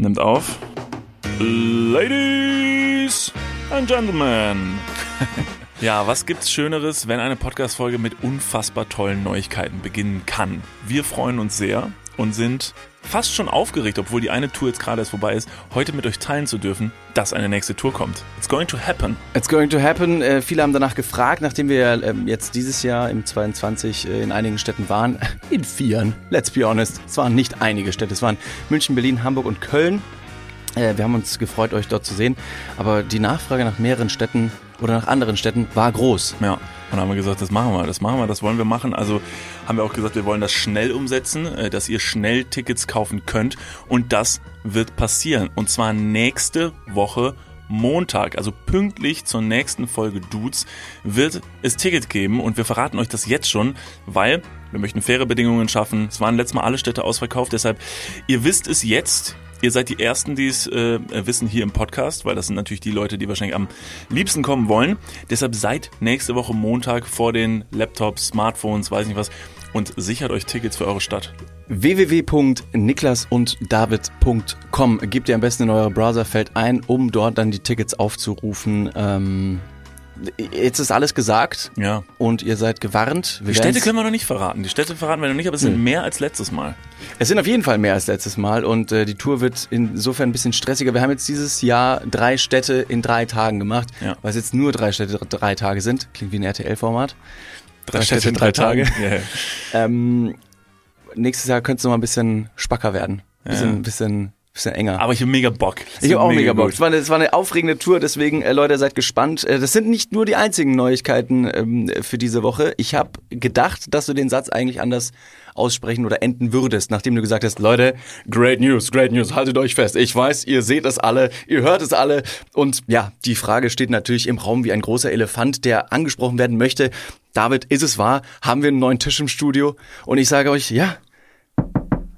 Nimmt auf. Ladies and Gentlemen. ja, was gibt's Schöneres, wenn eine Podcast-Folge mit unfassbar tollen Neuigkeiten beginnen kann? Wir freuen uns sehr und sind fast schon aufgeregt, obwohl die eine Tour jetzt gerade erst vorbei ist, heute mit euch teilen zu dürfen, dass eine nächste Tour kommt. It's going to happen. It's going to happen. Äh, viele haben danach gefragt, nachdem wir äh, jetzt dieses Jahr im 22 äh, in einigen Städten waren. In vieren, let's be honest. Es waren nicht einige Städte, es waren München, Berlin, Hamburg und Köln. Äh, wir haben uns gefreut, euch dort zu sehen. Aber die Nachfrage nach mehreren Städten oder nach anderen Städten war groß. Ja. Und haben wir gesagt, das machen wir, das machen wir, das wollen wir machen. Also haben wir auch gesagt, wir wollen das schnell umsetzen, äh, dass ihr schnell Tickets kaufen könnt. Und das wird passieren. Und zwar nächste Woche Montag, also pünktlich zur nächsten Folge Dudes, wird es Ticket geben und wir verraten euch das jetzt schon, weil wir möchten faire Bedingungen schaffen. Es waren letztes Mal alle Städte ausverkauft, deshalb ihr wisst es jetzt. Ihr seid die Ersten, die es äh, wissen hier im Podcast, weil das sind natürlich die Leute, die wahrscheinlich am liebsten kommen wollen. Deshalb seid nächste Woche Montag vor den Laptops, Smartphones, weiß nicht was und sichert euch Tickets für eure Stadt www.niklasunddavid.com Gebt ihr am besten in euer Browserfeld ein, um dort dann die Tickets aufzurufen. Ähm, jetzt ist alles gesagt Ja. und ihr seid gewarnt. Wir Die Städte können wir noch nicht verraten. Die Städte verraten wir noch nicht, aber es sind mehr als letztes Mal. Es sind auf jeden Fall mehr als letztes Mal und äh, die Tour wird insofern ein bisschen stressiger. Wir haben jetzt dieses Jahr drei Städte in drei Tagen gemacht, Ja. weil es jetzt nur drei Städte drei Tage sind. Klingt wie ein RTL-Format. Drei Städte in drei Tagen. Ja, ja. Ähm, nächstes Jahr könnte es noch mal ein bisschen spacker werden. Bisschen, Ja. bisschen, bisschen enger. Aber ich habe mega Bock. Das Ich habe auch mega Bock. Es war, eine, es war eine aufregende Tour, deswegen, äh, Leute, seid gespannt. Äh, das sind nicht nur die einzigen Neuigkeiten ähm, für diese Woche. Ich habe gedacht, dass du den Satz eigentlich anders aussprechen oder enden würdest, nachdem du gesagt hast, Leute, great news, great news, haltet euch fest. Ich weiß, ihr seht es alle, ihr hört es alle. Und ja, die Frage steht natürlich im Raum wie ein großer Elefant, der angesprochen werden möchte. David, ist es wahr? Haben wir einen neuen Tisch im Studio? Und ich sage euch, ja,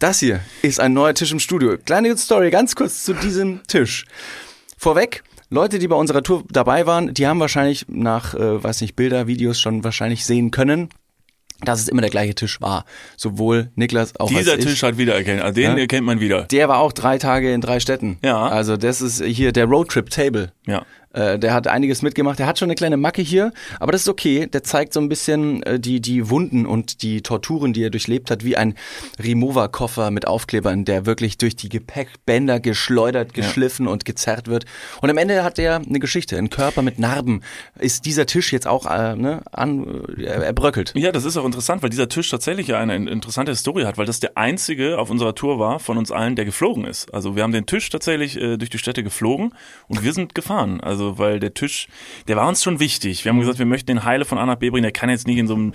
das hier ist ein neuer Tisch im Studio. Kleine Story, ganz kurz zu diesem Tisch. Vorweg, Leute, die bei unserer Tour dabei waren, die haben wahrscheinlich nach, äh, weiß nicht, Bilder, Videos schon wahrscheinlich sehen können, dass es immer der gleiche Tisch war. Sowohl Niklas auch Dieser als ich. Tisch hat wiedererkennt. Also den Ja. erkennt man wieder. Der war auch drei Tage in drei Städten. Ja. Also das ist hier der Roadtrip Table. Ja. Äh, der hat einiges mitgemacht. Der hat schon eine kleine Macke hier, aber das ist okay. Der zeigt so ein bisschen äh, die, die Wunden und die Torturen, die er durchlebt hat, wie ein Remover-Koffer mit Aufklebern, der wirklich durch die Gepäckbänder geschleudert, geschliffen und gezerrt wird. Und am Ende hat er eine Geschichte, einen Körper mit Narben. Ist dieser Tisch jetzt auch äh, ne, an, äh, er, er bröckelt. Ja, das ist auch interessant, weil dieser Tisch tatsächlich ja eine interessante Historie hat, weil das der einzige auf unserer Tour war von uns allen, der geflogen ist. Also wir haben den Tisch tatsächlich äh, durch die Städte geflogen und wir sind gefahren. Also weil der Tisch, der war uns schon wichtig. Wir haben gesagt, wir möchten den Heile von A nach B bringen. Der kann jetzt nicht in so einem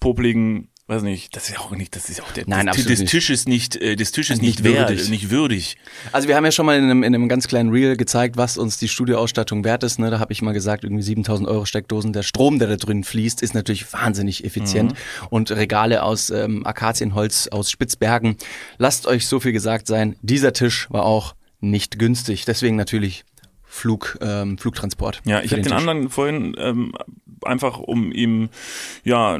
popligen weiß nicht, das ist ja auch nicht, das ist auch der, Nein, das, absolut des nicht. Tisches nicht, äh, des Tisches Nicht nicht, wert, würdig. nicht würdig. Also wir haben ja schon mal in einem, in einem ganz kleinen Reel gezeigt, was uns die Studioausstattung wert ist. Ne? Da habe ich mal gesagt, irgendwie 7000 Euro Steckdosen. Der Strom, der da drin fließt, ist natürlich wahnsinnig effizient. Und Regale aus ähm, Akazienholz aus Spitzbergen. Lasst euch so viel gesagt sein, dieser Tisch war auch nicht günstig. Deswegen natürlich Flug, ähm, Flugtransport. Ja, ich habe den Tisch. anderen vorhin ähm, einfach, um ihm ja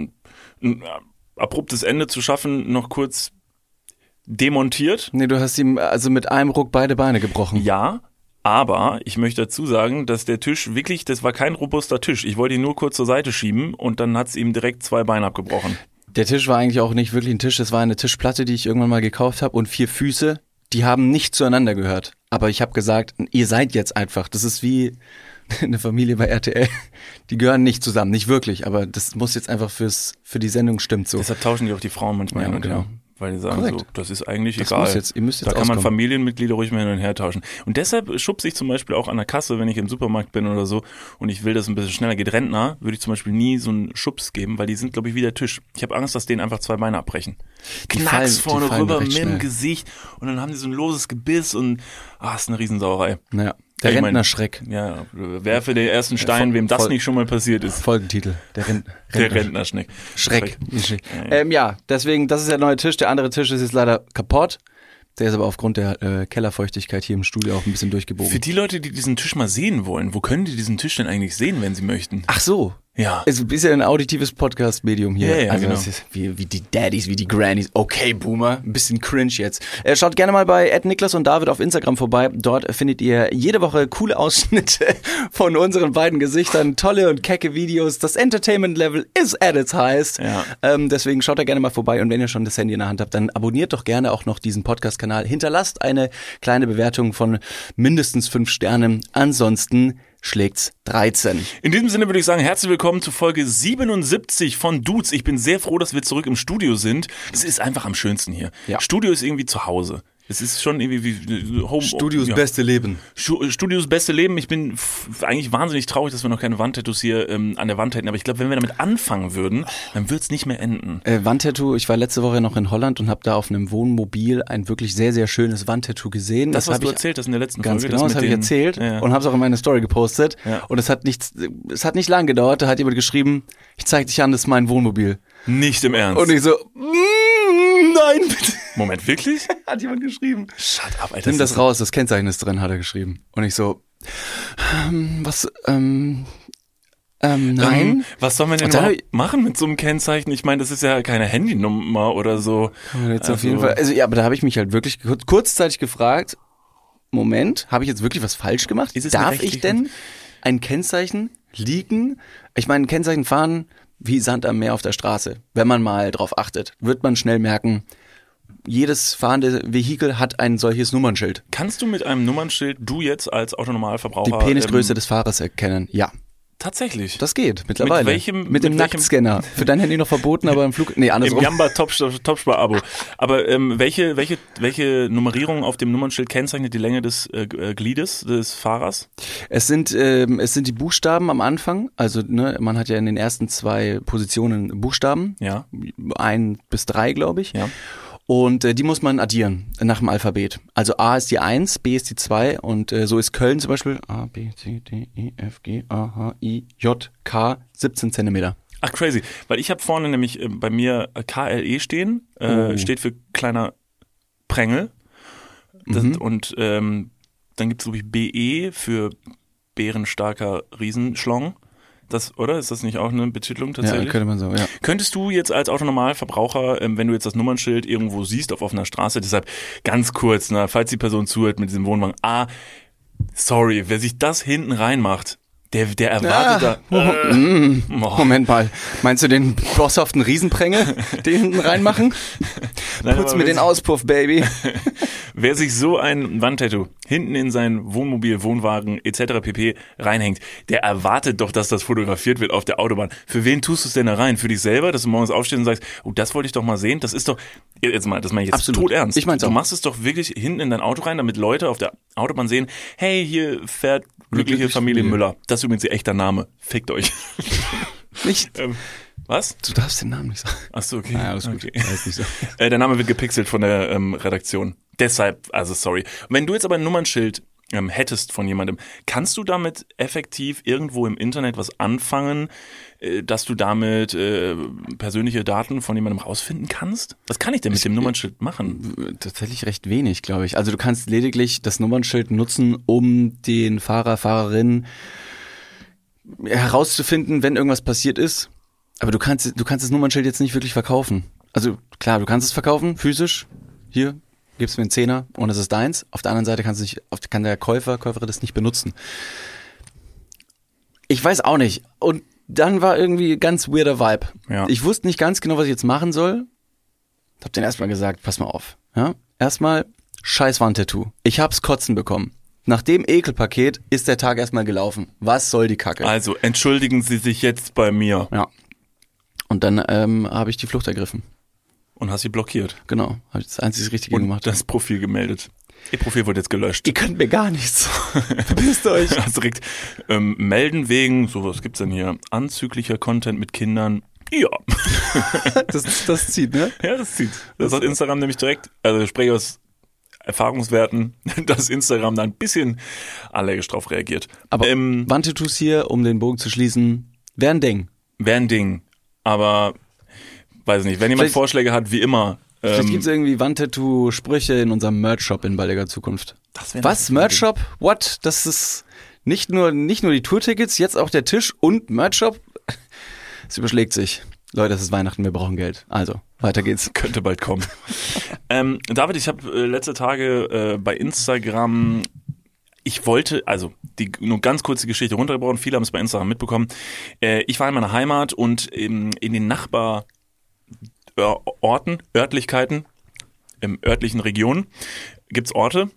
ein abruptes Ende zu schaffen, noch kurz demontiert. Nee, du hast ihm also mit einem Ruck beide Beine gebrochen. Ja, aber ich möchte dazu sagen, dass der Tisch wirklich, das war kein robuster Tisch. Ich wollte ihn nur kurz zur Seite schieben und dann hat's ihm direkt zwei Beine abgebrochen. Der Tisch war eigentlich auch nicht wirklich ein Tisch, es war eine Tischplatte, die ich irgendwann mal gekauft habe und vier Füße, die haben nicht zueinander gehört. Aber ich habe gesagt, ihr seid jetzt einfach, das ist wie eine Familie bei RTL, die gehören nicht zusammen, nicht wirklich, aber das muss jetzt einfach fürs für die Sendung stimmt so. Deshalb tauschen die auch die Frauen manchmal Ja, genau. Weil die sagen Korrekt. so, das ist eigentlich Das egal. jetzt- ihr müsst jetzt da kann man auskommen. Familienmitglieder ruhig mal hin und her tauschen. Und deshalb schubse ich zum Beispiel auch an der Kasse, wenn ich im Supermarkt bin oder so und ich will, dass es ein bisschen schneller geht. Rentner würde ich zum Beispiel nie so einen Schubs geben, weil die sind, glaube ich, wie der Tisch. Ich habe Angst, dass denen einfach zwei Beine abbrechen. Die Knacks fallen- vorne rüber mit dem. Gesicht und dann haben die so ein loses Gebiss und ah, ist eine Riesensauerei. Naja, der Rentnerschreck. Ja, werfe den ersten Stein, voll- wem das nicht schon mal passiert ist. Folgentitel, der, Ren Der Rentner- Rentnerschneck. Schreck. Schreck. Ähm, ja, deswegen, das ist der neue Tisch. Der andere Tisch ist jetzt leider kaputt. Der ist aber aufgrund der äh, Kellerfeuchtigkeit hier im Studio auch ein bisschen durchgebogen. Für die Leute, die diesen Tisch mal sehen wollen, wo können die diesen Tisch denn eigentlich sehen, wenn sie möchten? Ach so, Ja. Es ist ja ein auditives Podcast-Medium hier. Ja, ja, also genau. wie, wie die Daddies, wie die Grannies. Okay, Boomer. Ein bisschen cringe jetzt. Äh, schaut gerne mal bei Ed Niklas und David auf Instagram vorbei. Dort findet ihr jede Woche coole Ausschnitte von unseren beiden Gesichtern. Tolle und kecke Videos. Das Entertainment-Level ist at its highest. Ja. Ähm, deswegen schaut da gerne mal vorbei. Und wenn ihr schon das Handy in der Hand habt, dann abonniert doch gerne auch noch diesen Podcast-Kanal. Hinterlasst eine kleine Bewertung von mindestens fünf Sternen. Ansonsten schlägt's 13. In diesem Sinne würde ich sagen, herzlich willkommen zu Folge 77 von Dudes. Ich bin sehr froh, dass wir zurück im Studio sind. Es ist einfach am schönsten hier. Ja. Studio ist irgendwie zu Hause. Es ist schon irgendwie wie Home. Studios ja. beste Leben. Stu- Studios beste Leben. Ich bin eigentlich wahnsinnig traurig, dass wir noch keine Wandtattoos hier ähm, an der Wand hätten. Aber ich glaube, wenn wir damit anfangen würden, dann wird es nicht mehr enden. Äh, Wandtattoo, ich war letzte Woche noch in Holland und habe da auf einem Wohnmobil ein wirklich sehr, sehr schönes Wandtattoo gesehen. Das, was hab du ich erzählt hast in der letzten Ganz Folge. genau, das, habe ich erzählt Ja. und habe es auch in meine Story gepostet. Ja. Und es hat nichts, es hat nicht lang gedauert. Da hat jemand geschrieben, ich zeig dich an, das ist mein Wohnmobil. Nicht im Ernst. Und ich so, mm, nein, bitte. Moment, wirklich? Hat jemand geschrieben. Shut up, Alter. Nimm das raus, das Kennzeichen ist drin, hat er geschrieben. Und ich so, ähm, was, ähm, ähm, nein. Ähm, was soll man denn überhaupt machen mit so einem Kennzeichen? Ich meine, das ist ja keine Handynummer oder so. Jetzt auf Also- jeden Fall. Also ja, aber da habe ich mich halt wirklich kur- kurzzeitig gefragt, Moment, habe ich jetzt wirklich was falsch gemacht? Ist es eine Darf ich denn ein Kennzeichen liegen? Ich meine, ein Kennzeichen fahren wie Sand am Meer auf der Straße. Wenn man mal drauf achtet, wird man schnell merken, jedes fahrende Vehikel hat ein solches Nummernschild. Kannst du mit einem Nummernschild, du jetzt als Die Autonormalverbraucher... Penisgröße ähm, des Fahrers erkennen. Ja, Tatsächlich. das geht mittlerweile. welchem- mit dem mit welchem- Nacktscanner. Für dein Handy noch verboten, aber im Flug. Nee, Im andersrum. Jamba Top, Topspar-Abo. Aber ähm, welche, welche, welche Nummerierung auf dem Nummernschild kennzeichnet die Länge des äh, äh, Gliedes des Fahrers? Es sind, ähm, es sind die Buchstaben am Anfang. Also ne, man hat ja in den ersten zwei Positionen Buchstaben. Ja. Ein bis drei, glaube ich. Ja. Und äh, die muss man addieren nach dem Alphabet. Also A ist die 1, B ist die 2 und äh, so ist Köln zum Beispiel A, B, C, D, E, F, G, A, H, I, J, K, 17 Zentimeter. Ach, crazy. Weil ich habe vorne nämlich äh, bei mir äh, KLE stehen. Äh, Oh. Steht für kleiner Prängel. Das, Mhm. Und ähm, dann gibt es, glaube ich, BE für bärenstarker Riesenschlong. Das, oder? Ist das nicht auch eine Betitelung Ja, tatsächlich? könnte man so, ja. Könntest du jetzt als Autonormalverbraucher, ähm, wenn du jetzt das Nummernschild irgendwo siehst auf offener Straße, deshalb ganz kurz, na, falls die Person zuhört mit diesem Wohnwagen, ah, sorry, wer sich das hinten reinmacht, der, der erwartet Ah, da. Äh, Mm, oh. Moment mal. Meinst du den bosshaften Riesenpränge, den hinten reinmachen? Nein, Putz mir den Auspuff, Baby. Wer sich so ein Wandtattoo hinten in sein Wohnmobil, Wohnwagen etc. pp. reinhängt, der erwartet doch, dass das fotografiert wird auf der Autobahn. Für wen tust du es denn da rein? Für dich selber, dass du morgens aufstehst und sagst, oh, das wollte ich doch mal sehen. Das ist doch, jetzt mal, das meine ich jetzt Absolut. tot ernst. Ich mein's Du auch. machst es doch wirklich hinten in dein Auto rein, damit Leute auf der Autobahn sehen, hey, hier fährt glückliche Familie. Müller. Das ist übrigens ihr echter Name. Fickt euch. Nicht. ähm, was? Du darfst den Namen nicht sagen. Ach so, okay. Ja, alles gut. okay. Ja, ist nicht so. Äh, der Name wird gepixelt von der ähm, Redaktion. Deshalb, also sorry. Wenn du jetzt aber ein Nummernschild ähm, hättest von jemandem, kannst du damit effektiv irgendwo im Internet was anfangen, äh, dass du damit äh, persönliche Daten von jemandem rausfinden kannst? Was kann ich denn mit dem Nummernschild machen? Tatsächlich recht wenig, glaube ich. Also du kannst lediglich das Nummernschild nutzen, um den Fahrer, Fahrerin herauszufinden, wenn irgendwas passiert ist. Aber du kannst, du kannst das Nummernschild jetzt nicht wirklich verkaufen. Also klar, du kannst es verkaufen, physisch. Hier, gibst mir einen Zehner und es ist deins. Auf der anderen Seite kannst du nicht, auf- kann der Käufer, Käuferin das nicht benutzen. Ich weiß auch nicht. Und dann war irgendwie ganz weirder Vibe. Ja. Ich wusste nicht ganz genau, was ich jetzt machen soll. Hab den erstmal gesagt, pass mal auf. Ja? Erstmal, scheiß Wandtattoo. Ich hab's kotzen bekommen. Nach dem Ekelpaket ist der Tag erstmal gelaufen. Was soll die Kacke? Also, entschuldigen Sie sich jetzt bei mir Ja. Und dann ähm, habe ich die Flucht ergriffen. und hast sie blockiert Genau. Habe ich das einzige Richtige und gemacht. das Profil gemeldet. Ihr Profil wurde jetzt gelöscht. Ihr könnt mir gar nichts. Verpisst euch. Also direkt ähm, melden wegen, so was gibt's denn hier? Anzüglicher Content mit Kindern. Ja. Das, das zieht, ne? Ja, das zieht. Das hat Instagram nämlich direkt, also ich spreche aus Erfahrungswerten, dass Instagram da ein bisschen allergisch drauf reagiert. Aber ähm, Wandtattoos hier, um den Bogen zu schließen, wäre ein Ding. wäre ein Ding. Aber weiß nicht, wenn jemand Vielleicht- Vorschläge hat, wie immer. Vielleicht ähm, gibt's irgendwie Wandtattoo-Sprüche in unserem Merch-Shop in baldiger Zukunft. Was? Merch-Shop? What? Das ist nicht nur, nicht nur die Tourtickets, jetzt auch der Tisch und Merch-Shop? Es überschlägt sich. Leute, es ist Weihnachten, wir brauchen Geld. Also, weiter geht's. Könnte bald kommen. ähm, David, ich habe äh, letzte Tage äh, bei Instagram ich wollte, also die nur ganz kurze Geschichte runtergebrochen, viele haben es bei Instagram mitbekommen. Äh, ich war in meiner Heimat und in, in den Nachbarorten, Örtlichkeiten, im örtlichen Regionen gibt's Orte.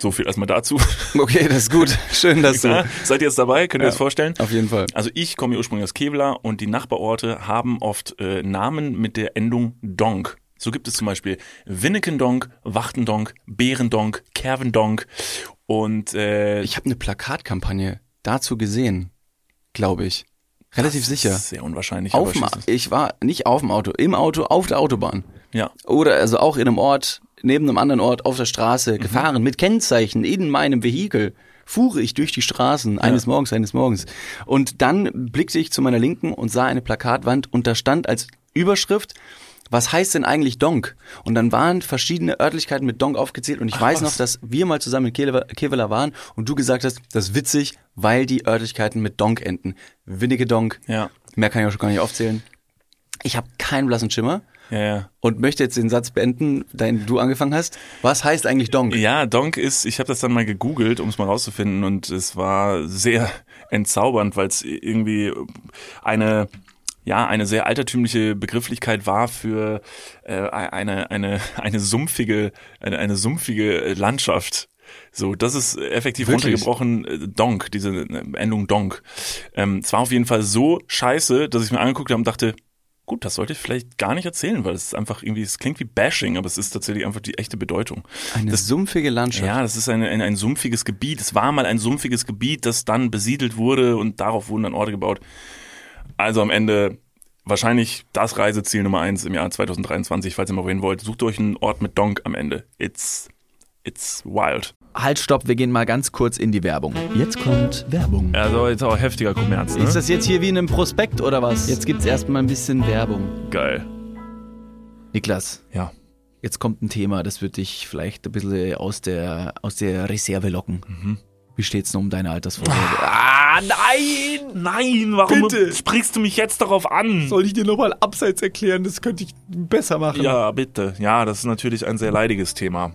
So viel erstmal dazu. Okay, das ist gut. Schön, dass du. seid ihr jetzt dabei? Könnt ihr Ja. das vorstellen? Auf jeden Fall. Also ich komme ursprünglich aus Kevlar und die Nachbarorte haben oft äh, Namen mit der Endung Donk. So gibt es zum Beispiel Winnekendonk, Wachtendonk, Behrendonk, Kervendonk und äh, Ich habe eine Plakatkampagne dazu gesehen, glaube ich. Relativ sicher. Sehr unwahrscheinlich. Auf ich war nicht auf dem Auto, im Auto, auf der Autobahn. ja. Oder also auch in einem Ort, neben einem anderen Ort, auf der Mhm. Straße, gefahren, mit Kennzeichen in meinem Vehikel. Fuhre ich durch die Straßen eines Morgens, eines Morgens. Und dann blickte ich zu meiner Linken und sah eine Plakatwand und da stand als Überschrift, was heißt denn eigentlich Donk? Und dann waren verschiedene Örtlichkeiten mit Donk aufgezählt und ich weiß noch, dass wir mal zusammen in Keveler waren und du gesagt hast, das ist witzig, weil die Örtlichkeiten mit Donk enden. Winnige Donk. Ja. Mehr kann ich auch schon gar nicht aufzählen. Ich habe keinen blassen Schimmer Ja, ja. und möchte jetzt den Satz beenden, den du angefangen hast. Was heißt eigentlich Donk? Ja, Donk ist, ich habe das dann mal gegoogelt, um es mal rauszufinden und es war sehr entzaubernd, weil es irgendwie eine ja, eine sehr altertümliche Begrifflichkeit war für äh, eine, eine, eine sumpfige, eine, eine sumpfige Landschaft. So, das ist effektiv Wirklich? runtergebrochen äh, Donk, diese Endung Donk. Ähm, es war auf jeden Fall so scheiße, dass ich mir angeguckt habe und dachte, gut, das sollte ich vielleicht gar nicht erzählen, weil es ist einfach irgendwie, es klingt wie Bashing, aber es ist tatsächlich einfach die echte Bedeutung. Eine sumpfige Landschaft. Ja, das ist eine, ein, ein sumpfiges Gebiet. Es war mal ein sumpfiges Gebiet, das dann besiedelt wurde und darauf wurden dann Orte gebaut. Also am Ende wahrscheinlich das Reiseziel Nummer eins im Jahr 2023, falls ihr mal wohin wollt. Sucht euch einen Ort mit Donk am Ende. It's, it's wild. Halt, stopp, wir gehen mal ganz kurz in die Werbung. Jetzt kommt Werbung. Also jetzt auch heftiger Kommerz, ne? Ist das jetzt hier wie in einem Prospekt oder was? Jetzt gibt's erstmal ein bisschen Werbung. geil? Niklas, Ja. jetzt kommt ein Thema, das wird dich vielleicht ein bisschen aus der, aus der Reserve locken. Wie steht's denn um deine Altersvorsorge? Ah, nein! Nein, warum Bitte. sprichst du mich jetzt darauf an? Soll ich dir nochmal abseits erklären? Das könnte ich besser machen. Ja, bitte. Ja, das ist natürlich ein sehr leidiges Thema.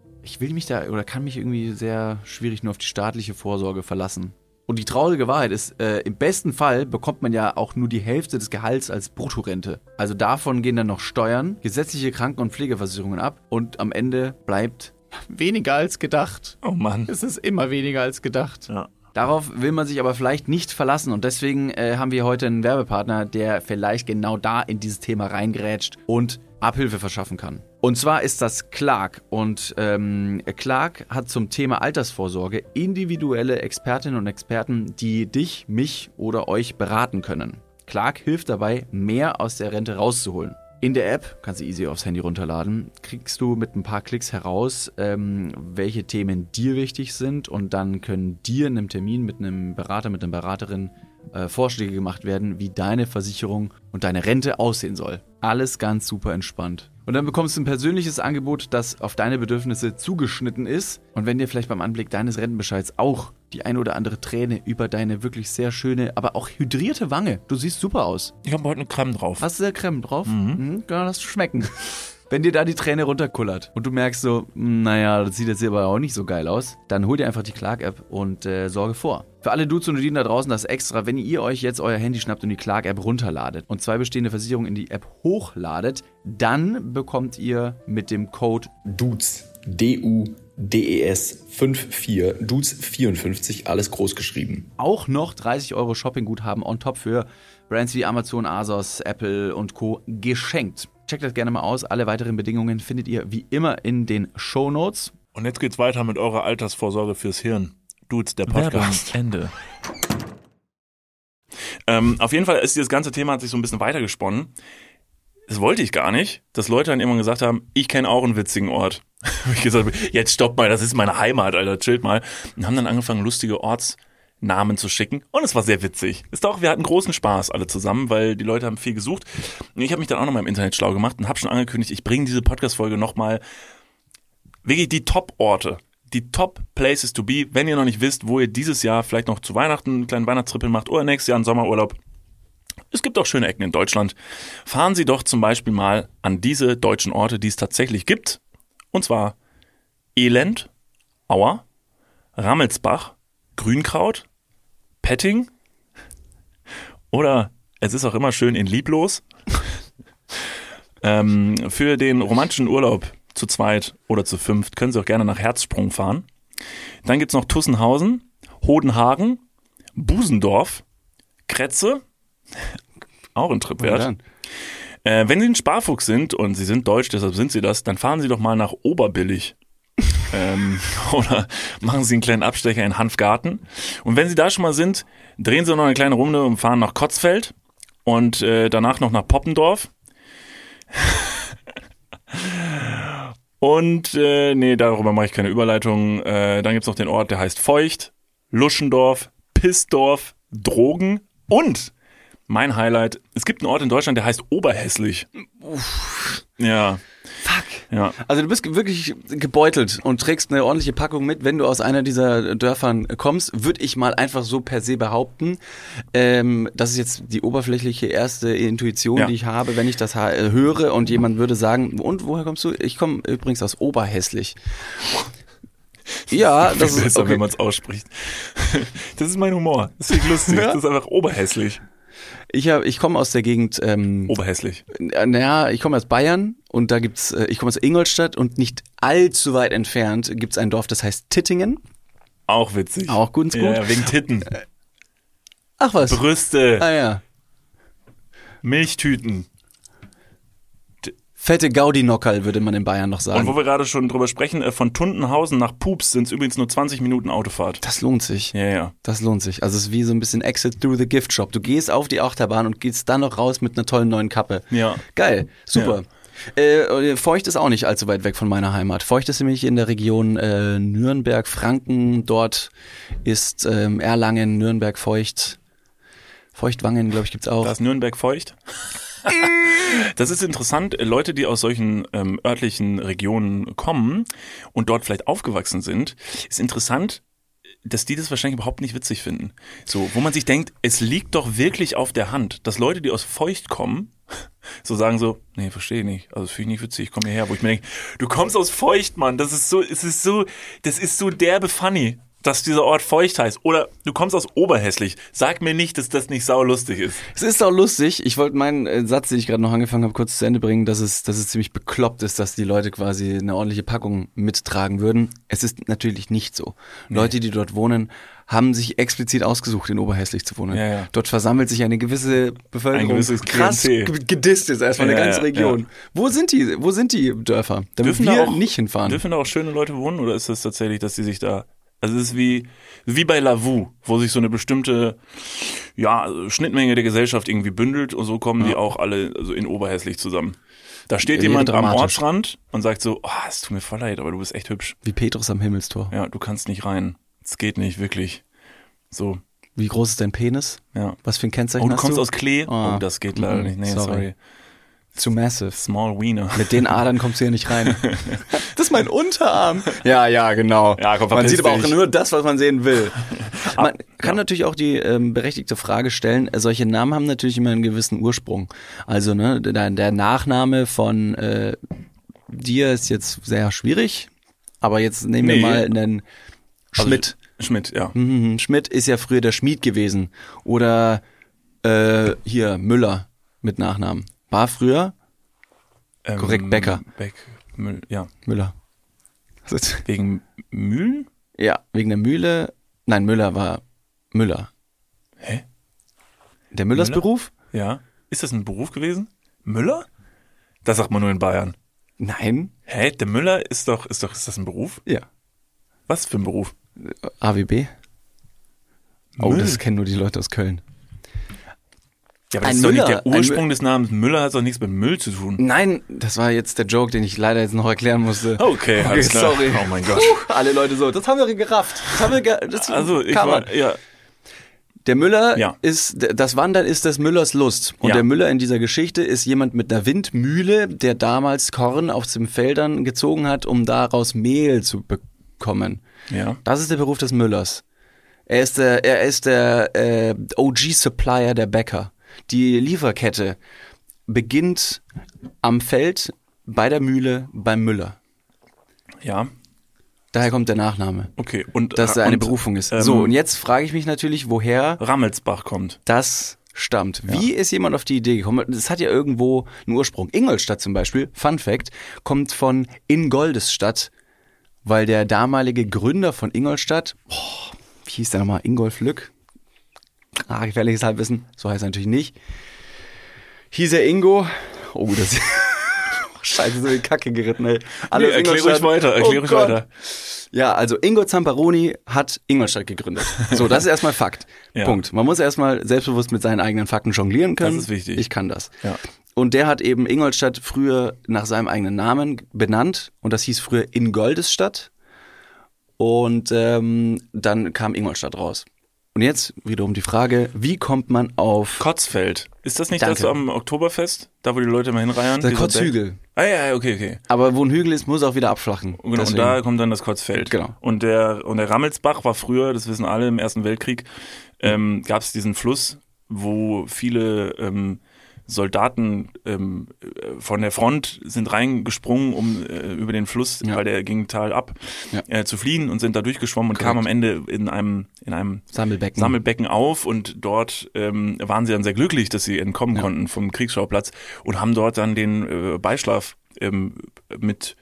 Ich will mich da oder kann mich irgendwie sehr schwierig nur auf die staatliche Vorsorge verlassen. Und die traurige Wahrheit ist, äh, im besten Fall bekommt man ja auch nur die Hälfte des Gehalts als Bruttorente. Also davon gehen dann noch Steuern, gesetzliche Kranken- und Pflegeversicherungen ab und am Ende bleibt weniger als gedacht. Oh Mann. Es ist immer weniger als gedacht. Ja. Darauf will man sich aber vielleicht nicht verlassen und deswegen äh, haben wir heute einen Werbepartner, der vielleicht genau da in dieses Thema reingrätscht und Abhilfe verschaffen kann. Und zwar ist das Clark und ähm, Clark hat zum Thema Altersvorsorge individuelle Expertinnen und Experten, die dich, mich oder euch beraten können. Clark hilft dabei, mehr aus der Rente rauszuholen. In der App, kannst du easy aufs Handy runterladen, kriegst du mit ein paar Klicks heraus, ähm, welche Themen dir wichtig sind und dann können dir in einem Termin mit einem Berater, mit einer Beraterin äh, Vorschläge gemacht werden, wie deine Versicherung und deine Rente aussehen soll. Alles ganz super entspannt. Und dann bekommst du ein persönliches Angebot, das auf deine Bedürfnisse zugeschnitten ist. Und wenn dir vielleicht beim Anblick deines Rentenbescheids auch die ein oder andere Träne über deine wirklich sehr schöne, aber auch hydrierte Wange, du siehst super aus. Ich habe heute eine Creme drauf. Hast du da Creme drauf? Mhm. Kann das schmecken. Wenn dir da die Träne runterkullert und du merkst so, hm, naja, das sieht jetzt hier aber auch nicht so geil aus, dann hol dir einfach die Clark-App und äh, sorge vor. Für alle Dudes und Dudinen da draußen das extra, wenn ihr euch jetzt euer Handy schnappt und die Clark-App runterladet und zwei bestehende Versicherungen in die App hochladet, dann bekommt ihr mit dem Code Dudes, D-U-D-E-S 54, Dudes 54, alles groß geschrieben. auch noch 30 Euro Shoppingguthaben on top für Brands wie Amazon, Asos, Apple und Co. geschenkt. Checkt das gerne mal aus. Alle weiteren Bedingungen findet ihr wie immer in den Show Notes. Und jetzt geht's weiter mit eurer Altersvorsorge fürs Hirn. Dudes, der Podcast. Ende. Ähm, auf jeden Fall ist dieses ganze Thema hat sich so ein bisschen weitergesponnen. Das wollte ich gar nicht, dass Leute dann irgendwann gesagt haben, ich kenne auch einen witzigen Ort. ich gesagt jetzt stopp mal, das ist meine Heimat, Alter, chillt mal. Und haben dann angefangen, lustige Ortsnamen zu schicken. Und es war sehr witzig. Ist doch, wir hatten großen Spaß alle zusammen, weil die Leute haben viel gesucht. Ich habe mich dann auch nochmal im Internet schlau gemacht und habe schon angekündigt, ich bringe diese Podcast-Folge nochmal wirklich die Top-Orte, die Top-Places to be, wenn ihr noch nicht wisst, wo ihr dieses Jahr vielleicht noch zu Weihnachten einen kleinen Weihnachtstrippel macht oder nächstes Jahr einen Sommerurlaub. Es gibt auch schöne Ecken in Deutschland. Fahren Sie doch zum Beispiel mal an diese deutschen Orte, die es tatsächlich gibt. Und zwar Elend, Auer, Rammelsbach, Grünkraut, Petting oder es ist auch immer schön in Lieblos. ähm, für den romantischen Urlaub zu zweit oder zu fünft können Sie auch gerne nach Herzsprung fahren. Dann gibt's noch Tussenhausen, Hodenhagen, Busendorf, Kretze, auch ein Trip wert. Äh, wenn Sie ein Sparfuchs sind und Sie sind deutsch, deshalb sind Sie das, dann fahren Sie doch mal nach Oberbillig. Ähm, oder machen Sie einen kleinen Abstecher in Hanfgarten. Und wenn Sie da schon mal sind, drehen Sie noch eine kleine Runde und fahren nach Kotzfeld und äh, danach noch nach Poppendorf. und äh, nee, darüber mache ich keine Überleitung. Äh, dann gibt's noch den Ort, der heißt Feucht, Luschendorf, Pissdorf, Drogen und mein Highlight, es gibt einen Ort in Deutschland, der heißt Oberhässlich. Ja. Fuck. Ja. Also du bist wirklich gebeutelt und trägst eine ordentliche Packung mit. Wenn du aus einer dieser Dörfern kommst, würde ich mal einfach so per se behaupten. Ähm, das ist jetzt die oberflächliche erste Intuition, Ja. die ich habe, wenn ich das äh, höre und jemand würde sagen, und woher kommst du? Ich komme übrigens aus Oberhässlich. Ja, das ist besser, okay. wenn man es ausspricht. Das ist mein Humor. Das ist lustig. Ja. Das ist einfach oberhässlich. Ich, hab- ich komme aus der Gegend ähm, Oberhässlich. Äh, Naja, ich komme aus Bayern und da gibt's, äh, ich komme aus Ingolstadt und nicht allzu weit entfernt gibt's ein Dorf, das heißt Tittingen. Auch witzig. Auch ganz gut. Ja, wegen Titten. Ach was. Brüste. Ah ja. Milchtüten. Fette Gaudi-Nockerl, würde man in Bayern noch Und sagen. wo wir gerade schon drüber sprechen, äh, von Tuntenhausen nach Pups sind es übrigens nur 20 Minuten Autofahrt. Das lohnt sich. Ja, ja. Das lohnt sich. Also es ist wie so ein bisschen Exit through the Gift Shop. Du gehst auf die Achterbahn und gehst dann noch raus mit einer tollen neuen Kappe. Ja. Geil. Super. Äh, Feucht ist auch nicht allzu weit weg von meiner Heimat. Feucht ist nämlich in der Region äh, Nürnberg, Franken. Dort ist ähm, Erlangen, Nürnberg, Feucht. Feuchtwangen, glaube ich, gibt's auch. Da ist Nürnberg feucht. Das ist interessant. Leute, die aus solchen ähm, örtlichen Regionen kommen und dort vielleicht aufgewachsen sind, ist interessant, dass die das wahrscheinlich überhaupt nicht witzig finden. So, wo man sich denkt, es liegt doch wirklich auf der Hand, dass Leute, die aus Feucht kommen, so sagen so, nee, verstehe nicht. Also das finde ich nicht witzig, ich komme hierher, wo ich mir denke, du kommst aus Feucht, Mann. Das ist so, es ist so, das ist so derbe funny, dass dieser Ort Feucht heißt. Oder du kommst aus Oberhässlich. Sag mir nicht, dass das nicht saulustig ist. Es ist auch lustig. Ich wollte meinen äh, Satz, den ich gerade noch angefangen habe, kurz zu Ende bringen, dass es, dass es ziemlich bekloppt ist, dass die Leute quasi eine ordentliche Packung mittragen würden. Es ist natürlich nicht so. Leute, die dort wohnen, haben sich explizit ausgesucht, in Oberhässlich zu wohnen. Ja, ja. Dort versammelt sich eine gewisse Bevölkerung. Ein gewisses krass gedisst ist erstmal Ja, eine ganze Region. Wo sind die? Wo sind die Dörfer? Damit Dürfen wir da auch- nicht hinfahren. Dürfen da auch schöne Leute wohnen oder ist es tatsächlich, dass die sich da. Also es ist wie, wie bei Lavu, wo sich so eine bestimmte ja, Schnittmenge der Gesellschaft irgendwie bündelt und so kommen die auch alle also in Oberhässlich zusammen. Da steht Wäre jemand am. Ortsrand und sagt so, oh, es tut mir voll leid, aber du bist echt hübsch. Wie Petrus am Himmelstor. Ja, du kannst nicht rein. Es geht nicht, wirklich. So, Wie groß ist dein Penis? ja. Was für ein Kennzeichen Oh, du hast kommst du? aus Klee? Ah. Oh, das geht leider nicht. Nee, sorry. sorry. Zu massive. Small Wiener. Mit den Adern kommst du hier nicht rein. Das ist mein Unterarm. Ja, ja, genau. Ja, komm, man sieht aber auch nur das, was man sehen will. Man kann natürlich auch die ähm, berechtigte Frage stellen, äh, solche Namen haben natürlich immer einen gewissen Ursprung. Also ne, der, der Nachname von äh, dir ist jetzt sehr schwierig, aber jetzt nehmen wir Nee. mal einen Also, Schmidt. Schmidt, ja. Mhm, Schmidt ist ja früher der Schmied gewesen. Oder äh, hier Müller mit Nachnamen. War früher Ähm, Korrekt, Becker. Beck, Müll, ja. Müller. Wegen Mühlen? Ja, wegen der Mühle. Nein, Müller war Müller. Hä? Der Müllers Müller? Beruf? Ja. Ist das ein Beruf gewesen? Müller? Das sagt man nur in Bayern. Nein. Hä? Der Müller ist doch, ist doch, ist das ein Beruf? Ja. Was für ein Beruf? AWB? Oh, Müll. das kennen nur die Leute aus Köln. Ja, aber das Ein ist doch Müller, nicht der Ursprung des Namens Müller, hat doch nichts mit Müll zu tun. Nein, das war jetzt der Joke, den ich leider jetzt noch erklären musste. Okay, alles klar. sorry. Oh mein Gott. Puh, alle Leute so, das haben wir gerafft. Das haben wir ge das Also, ich war, ja, Der Müller Ja. ist, das Wandern ist des Müllers Lust. Und Ja. der Müller in dieser Geschichte ist jemand mit einer Windmühle, der damals Korn aus den Feldern gezogen hat, um daraus Mehl zu bekommen. ja. Das ist der Beruf des Müllers. Er ist der, er ist der äh, OG-Supplier der Bäcker. Die Lieferkette beginnt am Feld, bei der Mühle, beim Müller. Ja, Daher kommt der Nachname. okay. Und, Dass er eine und, Berufung ist. ähm, so, und jetzt frage ich mich natürlich, woher Rammelsbach kommt. das stammt. Wie ist jemand auf die Idee gekommen? Das hat ja irgendwo einen Ursprung. Ingolstadt zum Beispiel, Fun Fact, kommt von Ingoldesstadt, weil der damalige Gründer von Ingolstadt, boah, wie hieß der nochmal? Ingolf Lück? Ah, gefährliches Halbwissen, so heißt er natürlich nicht. Hieß er Ingo? Oh, das Scheiße, so in die Kacke geritten, ey. Alles Nee, erklär ruhig weiter, erklär Oh ruhig Gott. weiter. Ja, also Ingo Zamparoni hat Ingolstadt gegründet. So, das ist erstmal Fakt. Ja. Punkt. Man muss erstmal selbstbewusst mit seinen eigenen Fakten jonglieren können. Das ist wichtig. Ich kann das. Ja. Und der hat eben Ingolstadt früher nach seinem eigenen Namen benannt und das hieß früher Ingoldesstadt. Und ähm, dann kam Ingolstadt raus. Und jetzt wiederum die Frage, wie kommt man auf Kotzfeld. Ist das nicht Danke. das am Oktoberfest? Da, wo die Leute mal hinreihen? der Kotzhügel? Ah ja, ja, okay, okay. Aber wo ein Hügel ist, muss auch wieder abflachen. Genau, und da kommt dann das Kotzfeld. Genau. Und der, und der Rammelsbach war früher, das wissen alle, im Ersten Weltkrieg, ähm, gab es diesen Fluss, wo viele ähm, Soldaten ähm, äh, von der Front sind reingesprungen, um äh, über den Fluss, Ja. weil der ging Tal ab, Ja. äh, zu fliehen und sind da durchgeschwommen und Korrekt. kamen am Ende in einem, in einem Sammelbecken. Sammelbecken auf und dort ähm, waren sie dann sehr glücklich, dass sie entkommen Ja. konnten vom Kriegsschauplatz und haben dort dann den äh, Beischlaf ähm, mit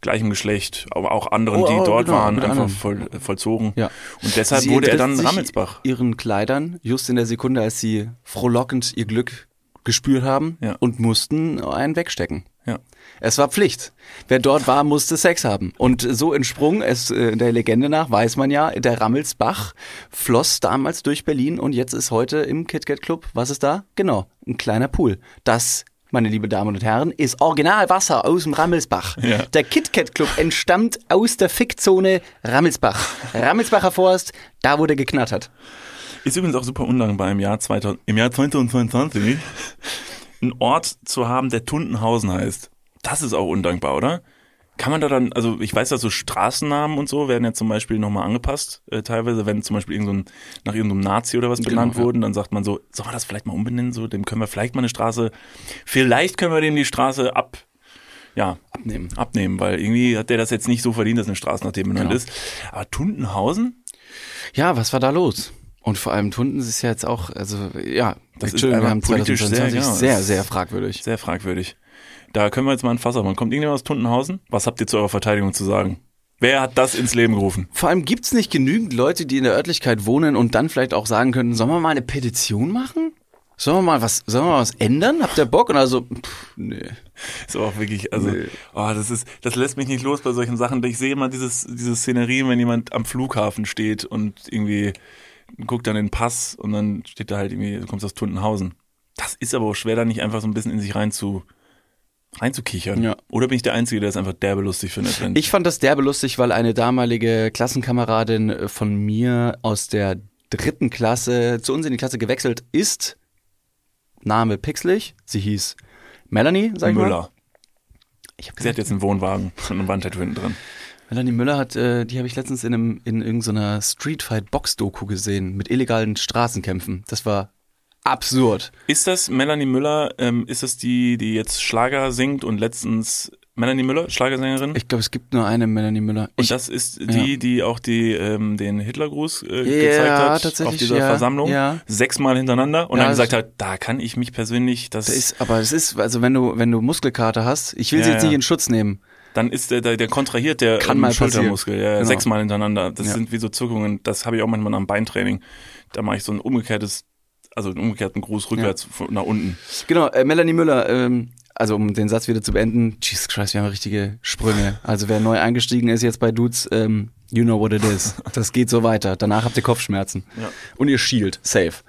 gleichem Geschlecht, aber auch anderen, Oh, die oh, dort genau, waren, einfach voll, vollzogen. Ja. Und deshalb Sie wurde er dann Rammelsbach. ihren Kleidern just in der Sekunde, als sie frohlockend ihr Glück gespürt haben Ja. und mussten einen wegstecken. Ja. Es war Pflicht. Wer dort war, musste Sex haben. Und so entsprung es äh, der Legende nach, weiß man ja, der Rammelsbach floss damals durch Berlin und jetzt ist heute im KitKat Club, was ist da? Genau, ein kleiner Pool. Das, meine liebe Damen und Herren, ist Originalwasser aus dem Rammelsbach. Ja. Der KitKat Club entstammt aus der Fickzone Rammelsbach. Rammelsbacher Forst, da wurde geknattert. Ist übrigens auch super undankbar im Jahr 2000, im Jahr 2022 einen Ort zu haben, der Tuntenhausen heißt. Das ist auch undankbar, oder? Kann man da dann, also ich weiß, dass so Straßennamen und so werden ja zum Beispiel nochmal angepasst, äh, teilweise, wenn zum Beispiel irgend so ein, nach irgendeinem Nazi oder was Genau, benannt ja. wurden, dann sagt man so, soll man das vielleicht mal umbenennen, so, dem können wir vielleicht mal eine Straße, vielleicht können wir dem die Straße ab, ja, Abnehmen. abnehmen, weil irgendwie hat der das jetzt nicht so verdient, dass eine Straße nach dem benannt Genau. ist. Aber Tuntenhausen? Ja, was war da los? Und vor allem Tunden ist ja jetzt auch, also ja, Das ist wir haben politisch sehr, 2022 genau, sehr, sehr fragwürdig. Sehr fragwürdig. Da können wir jetzt mal ein Fass aufmachen. Kommt irgendjemand aus Tuntenhausen? Was habt ihr zu eurer Verteidigung zu sagen? Wer hat das ins Leben gerufen? Vor allem gibt's nicht genügend Leute, die in der Örtlichkeit wohnen und dann vielleicht auch sagen können, sollen wir mal eine Petition machen? Sollen wir mal was, sollen wir mal was ändern? Habt ihr Bock? Und also, pff, nee. Ist aber auch wirklich, also, Nee. oh, das ist, das lässt mich nicht los bei solchen Sachen. Ich sehe immer dieses, diese Szenerie, wenn jemand am Flughafen steht und irgendwie guckt dann den Pass und dann steht da halt irgendwie, du kommst aus Tuntenhausen. Das ist aber auch schwer, da nicht einfach so ein bisschen in sich rein zu, reinzukichern. Ja. Oder bin ich der Einzige, der es einfach derbe lustig findet? Ich fand das derbe lustig, weil eine damalige Klassenkameradin von mir aus der dritten Klasse zu uns in die Klasse gewechselt ist. Name pixelig. Sie hieß Melanie, sag ich mal. Müller. Ich hab Sie hat jetzt einen Wohnwagen und einen Wandtattoo hinten drin. Melanie Müller hat, äh, die habe ich letztens in, einem, in irgendeiner Streetfight-Box-Doku gesehen mit illegalen Straßenkämpfen. Das war absurd. Ist das Melanie Müller, ähm, ist das die, die jetzt Schlager singt und letztens Melanie Müller, Schlagersängerin. Ich glaube, es gibt nur eine Melanie Müller. und Ich, das ist die, die auch die, ähm, den Hitlergruß äh, Ja, gezeigt hat tatsächlich, auf dieser ja, Versammlung. ja. Sechsmal hintereinander und Ja, dann gesagt hat, da kann ich mich persönlich, das, das ist, aber es ist, also wenn du, wenn du Muskelkater hast, ich will sie Ja, jetzt ja. nicht in Schutz nehmen. Dann ist der, der, der kontrahiert der Kann ähm, mal. Schultermuskel, ja, Genau. sechsmal hintereinander. Das Ja. sind wie so Zuckungen, das habe ich auch manchmal dem Beintraining. Da mache ich so ein umgekehrtes, also einen umgekehrten Gruß rückwärts von- nach unten. Genau, äh, Melanie Müller, ähm, also um den Satz wieder zu beenden, Jesus Christ, wir haben richtige Sprünge. Also wer neu eingestiegen ist jetzt bei Dudes, ähm, you know what it is. Das geht so weiter. Danach habt ihr Kopfschmerzen. Ja. Und ihr schielt, safe.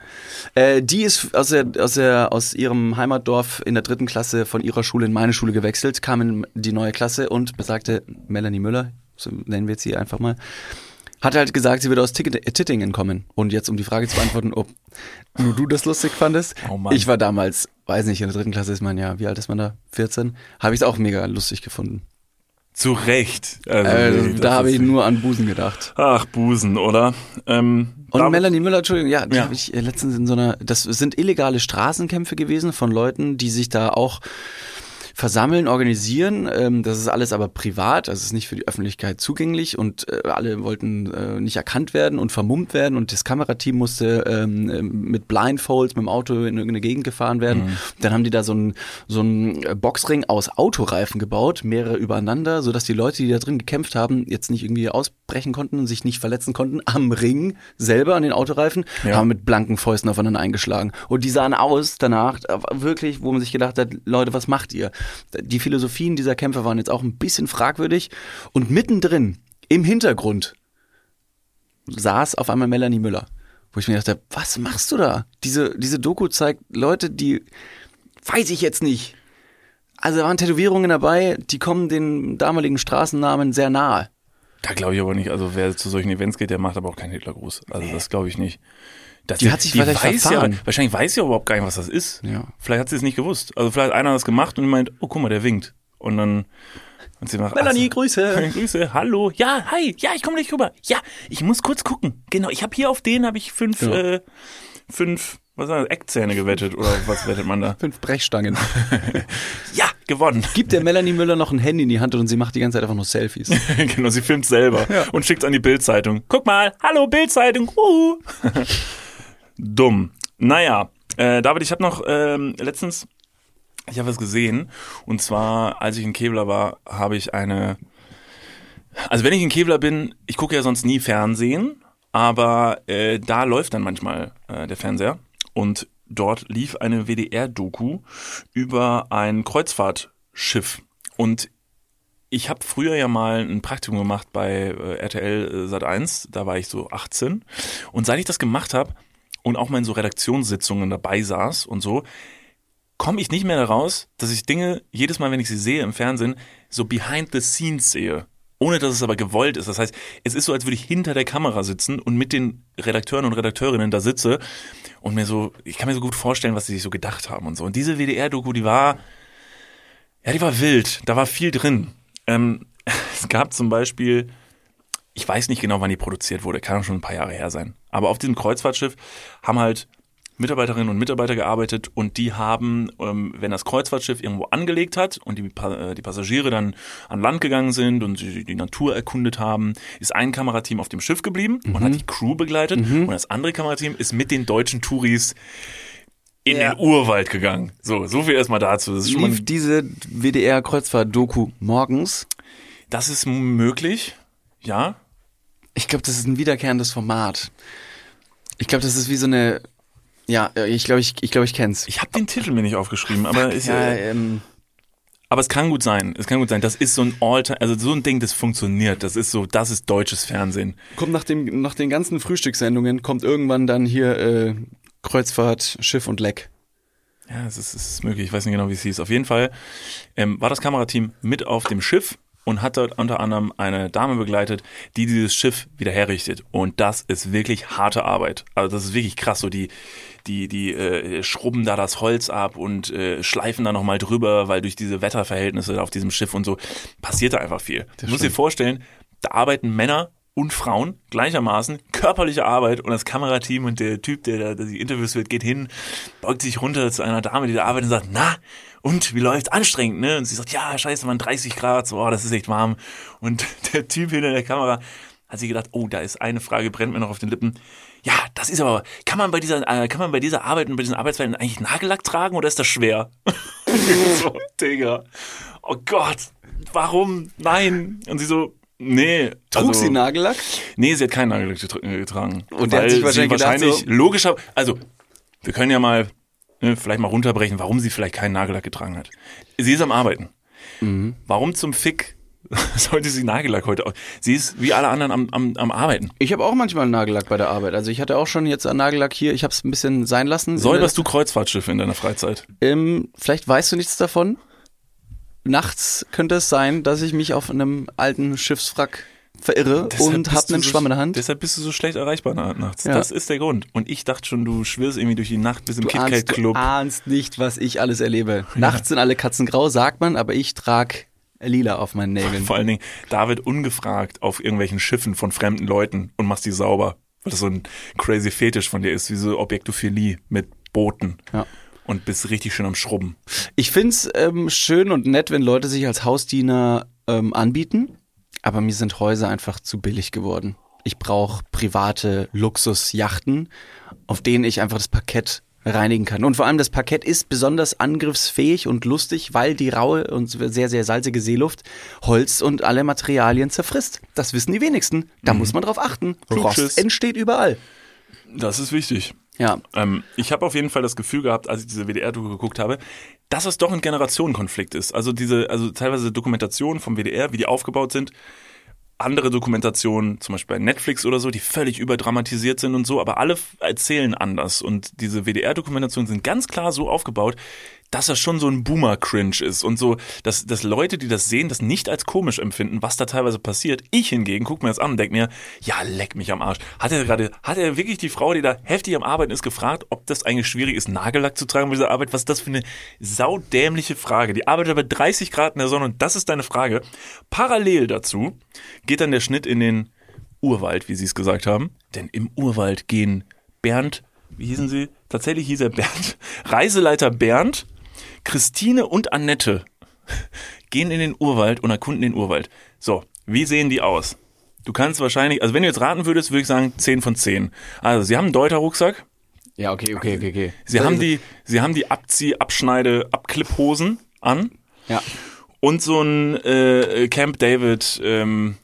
Äh, die ist aus, der, aus, der, aus ihrem Heimatdorf in der dritten Klasse von ihrer Schule in meine Schule gewechselt, kam in die neue Klasse und besagte Melanie Müller, so nennen wir jetzt sie einfach mal, hat halt gesagt, sie würde aus äh, Tittingen kommen. Und jetzt, um die Frage zu beantworten, ob nur du das lustig fandest. Oh Mann. ich war damals, weiß nicht, in der dritten Klasse ist man ja, wie alt ist man da? 14? Habe ich es auch mega lustig gefunden. Zu Recht. Also, Äh, da habe ich nur an Busen gedacht. Ach, Busen, oder? Ähm, Und Melanie Müller, Entschuldigung, ja, die Ja. habe ich äh, letztens in so einer, das sind illegale Straßenkämpfe gewesen von Leuten, die sich da auch versammeln, organisieren. Ähm, das ist alles aber privat, es ist nicht für die Öffentlichkeit zugänglich und äh, alle wollten äh, nicht erkannt werden und vermummt werden und das Kamerateam musste ähm, äh, mit Blindfolds mit dem Auto in irgendeine Gegend gefahren werden. Dann haben die da so einen so einen äh, Boxring aus Autoreifen gebaut, mehrere übereinander, sodass die Leute, die da drin gekämpft haben, jetzt nicht irgendwie ausbrechen konnten und sich nicht verletzen konnten am Ring selber an den Autoreifen, Ja. haben mit blanken Fäusten aufeinander eingeschlagen. Und die sahen aus danach, äh, wirklich, wo man sich gedacht hat, Leute, was macht ihr? Die Philosophien dieser Kämpfe waren jetzt auch ein bisschen fragwürdig. Und mittendrin, im Hintergrund, saß auf einmal Melanie Müller. Wo ich mir dachte, was machst du da? Diese, diese Doku zeigt Leute, die, weiß ich jetzt nicht. Also da waren Tätowierungen dabei, die kommen den damaligen Straßennamen sehr nahe. Da glaube ich aber nicht. Also wer zu solchen Events geht, der macht aber auch keinen Hitlergruß. Also das glaube ich nicht. Das, Die hat sich vielleicht weiß ja, wahrscheinlich weiß sie aber überhaupt gar nicht, was das ist. Ja. Vielleicht hat sie es nicht gewusst. Also vielleicht hat einer das gemacht und die meint, oh guck mal, der winkt. Und dann und sie macht, Melanie, ach Grüße. Grüße, hallo. Ja, hi, ja, ich komme gleich rüber. Ja, ich muss kurz gucken. Genau, ich habe hier auf den habe ich fünf, Genau. äh, fünf, was war das, Eckzähne gewettet oder was wettet man da? Fünf Brechstangen. Ja, gewonnen. Gibt der Melanie Müller noch ein Handy in die Hand und sie macht die ganze Zeit einfach nur Selfies. genau, sie filmt selber und schickt an die Bildzeitung. Guck mal, hallo Bildzeitung. Uh. Dumm. Naja, äh, David, ich habe noch ähm, letztens, ich habe was gesehen und zwar, als ich in Kevlar war, habe ich eine. Also wenn ich in Kevlar bin, ich gucke ja sonst nie Fernsehen, aber äh, da läuft dann manchmal äh, der Fernseher und dort lief eine WDR-Doku über ein Kreuzfahrtschiff und ich habe früher ja mal ein Praktikum gemacht bei äh, RTL Sat 1, da war ich so 18 und seit ich das gemacht habe und auch mal in so Redaktionssitzungen dabei saß und so, komme ich nicht mehr daraus, dass ich Dinge jedes Mal, wenn ich sie sehe im Fernsehen, so behind the scenes sehe. Ohne dass es aber gewollt ist. Das heißt, es ist so, als würde ich hinter der Kamera sitzen und mit den Redakteuren und Redakteurinnen da sitze und mir so, ich kann mir so gut vorstellen, was sie sich so gedacht haben und so. Und diese WDR-Doku, die war, ja, die war wild. Da war viel drin. Ähm, es gab zum Beispiel, ich weiß nicht genau, wann die produziert wurde, kann auch schon ein paar Jahre her sein. Aber auf diesem Kreuzfahrtschiff haben halt Mitarbeiterinnen und Mitarbeiter gearbeitet und die haben, ähm, wenn das Kreuzfahrtschiff irgendwo angelegt hat und die, Pa- äh, die Passagiere dann an Land gegangen sind und sie die Natur erkundet haben, ist ein Kamerateam auf dem Schiff geblieben und hat die Crew begleitet und das andere Kamerateam ist mit den deutschen Touris in Ja. den Urwald gegangen. So, so viel erstmal dazu. Das ist schon mal Lief diese WDR-Kreuzfahrt-Doku morgens? Das ist möglich, ja. Ich glaube, das ist ein wiederkehrendes Format. Ich glaube, das ist wie so eine. Ja, ich glaube, ich, ich, glaube, ich kenn's. Ich habe den Titel mir nicht aufgeschrieben, aber, ist, ja, äh, ähm, aber es kann gut sein. Es kann gut sein. Das ist so ein Alltime, also so ein Ding, das funktioniert. Das ist so, das ist deutsches Fernsehen. kommt nach, dem, nach den ganzen Frühstückssendungen, kommt irgendwann dann hier äh, Kreuzfahrt, Schiff und Leck. Ja, es ist, es ist möglich. Ich weiß nicht genau, wie es hieß. Auf jeden Fall ähm, war das Kamerateam mit auf dem Schiff und hat dort unter anderem eine Dame begleitet, die dieses Schiff wieder herrichtet. Und das ist wirklich harte Arbeit. Also das ist wirklich krass. So die, die, die äh, schrubben da das Holz ab und äh, schleifen da nochmal drüber, weil durch diese Wetterverhältnisse auf diesem Schiff und so passiert da einfach viel. Du musst dir vorstellen, da arbeiten Männer und Frauen gleichermaßen, körperliche Arbeit und das Kamerateam und der Typ, der da die Interviews wird, geht hin, beugt sich runter zu einer Dame, die da arbeitet und sagt, na, und wie läuft's? Anstrengend, ne? Und sie sagt, ja, scheiße, man 30 Grad, so, oh, das ist echt warm. Und der Typ hinter der Kamera hat sich gedacht, oh, da ist eine Frage, brennt mir noch auf den Lippen. Ja, das ist aber, kann man bei dieser, äh, kann man bei dieser Arbeit und bei diesen Arbeitsweisen eigentlich Nagellack tragen oder ist das schwer? so, Digga. Oh Gott, warum? Nein. Und sie so, nee. Trug also, sie Nagellack? Nee, sie hat keinen Nagellack getra- getragen. Und der hat sich sie wahrscheinlich gedacht, wahrscheinlich so- logischer, also, wir können ja mal, vielleicht mal runterbrechen, warum sie vielleicht keinen Nagellack getragen hat. Sie ist am Arbeiten. Mhm. Warum zum Fick sollte sie Nagellack heute? Sie ist wie alle anderen am, am, am Arbeiten. Ich habe auch manchmal Nagellack bei der Arbeit. Also ich hatte auch schon jetzt einen Nagellack hier. Ich habe es ein bisschen sein lassen. Säuberst du Kreuzfahrtschiffe in deiner Freizeit? Ähm, vielleicht weißt du nichts davon. Nachts könnte es sein, dass ich mich auf einem alten Schiffswrack verirre Deshalb und du einen so, Schwamm in der Hand. Deshalb bist du so schlecht erreichbar na- nachts. Ja. Das ist der Grund. Und ich dachte schon, du schwirrst irgendwie durch die Nacht bis im Du ahnst, du ahnst nicht, was ich alles erlebe. Nachts sind alle Katzen grau, sagt man, aber ich trag lila auf meinen Nägeln. Vor allen Dingen, David ungefragt auf irgendwelchen Schiffen von fremden Leuten und machst die sauber. Weil das so ein crazy Fetisch von dir ist, wie so Objektophilie mit Booten. Ja. Und bist richtig schön am Schrubben. Ich find's ähm, schön und nett, wenn Leute sich als Hausdiener ähm, anbieten, aber mir sind Häuser einfach zu billig geworden. Ich brauche private Luxusjachten, auf denen ich einfach das Parkett reinigen kann. Und vor allem das Parkett ist besonders angriffsfähig und lustig, weil die raue und sehr, sehr salzige Seeluft Holz und alle Materialien zerfrisst. Das wissen die wenigsten. Da muss man drauf achten. Klugschiss. Rost entsteht überall. Das ist wichtig. Ja. Ähm, ich habe auf jeden Fall das Gefühl gehabt, als ich diese WDR-Doku geguckt habe, dass es doch ein Generationenkonflikt ist. Also diese, also teilweise Dokumentationen vom WDR, wie die aufgebaut sind, andere Dokumentationen, zum Beispiel bei Netflix oder so, die völlig überdramatisiert sind und so, aber alle erzählen anders. Und diese WDR-Dokumentationen sind ganz klar so aufgebaut, dass das schon so ein Boomer-Cringe ist und so, dass, dass Leute, die das sehen, das nicht als komisch empfinden, was da teilweise passiert. Ich hingegen guck mir das an und denk mir, ja, leck mich am Arsch. Hat er gerade, hat er wirklich die Frau, die da heftig am Arbeiten ist, gefragt, ob das eigentlich schwierig ist, Nagellack zu tragen bei dieser Arbeit? Was ist das für eine saudämliche Frage? Die arbeitet bei 30 Grad in der Sonne und das ist deine Frage. Parallel dazu geht dann der Schnitt in den Urwald, wie sie es gesagt haben. Denn im Urwald gehen Bernd, wie hießen sie? Tatsächlich hieß er Bernd, Reiseleiter Bernd, Christine und Annette gehen in den Urwald und erkunden den Urwald. So, wie sehen die aus? Du kannst wahrscheinlich, also wenn du jetzt raten würdest, würde ich sagen 10 von 10. Also, sie haben einen Deuter-Rucksack, Ja, okay, okay, okay, okay. sie haben die, sie haben die Abzieh-, Abschneide-, Abklipphosen an Ja. und so ein äh, Camp David, ähm,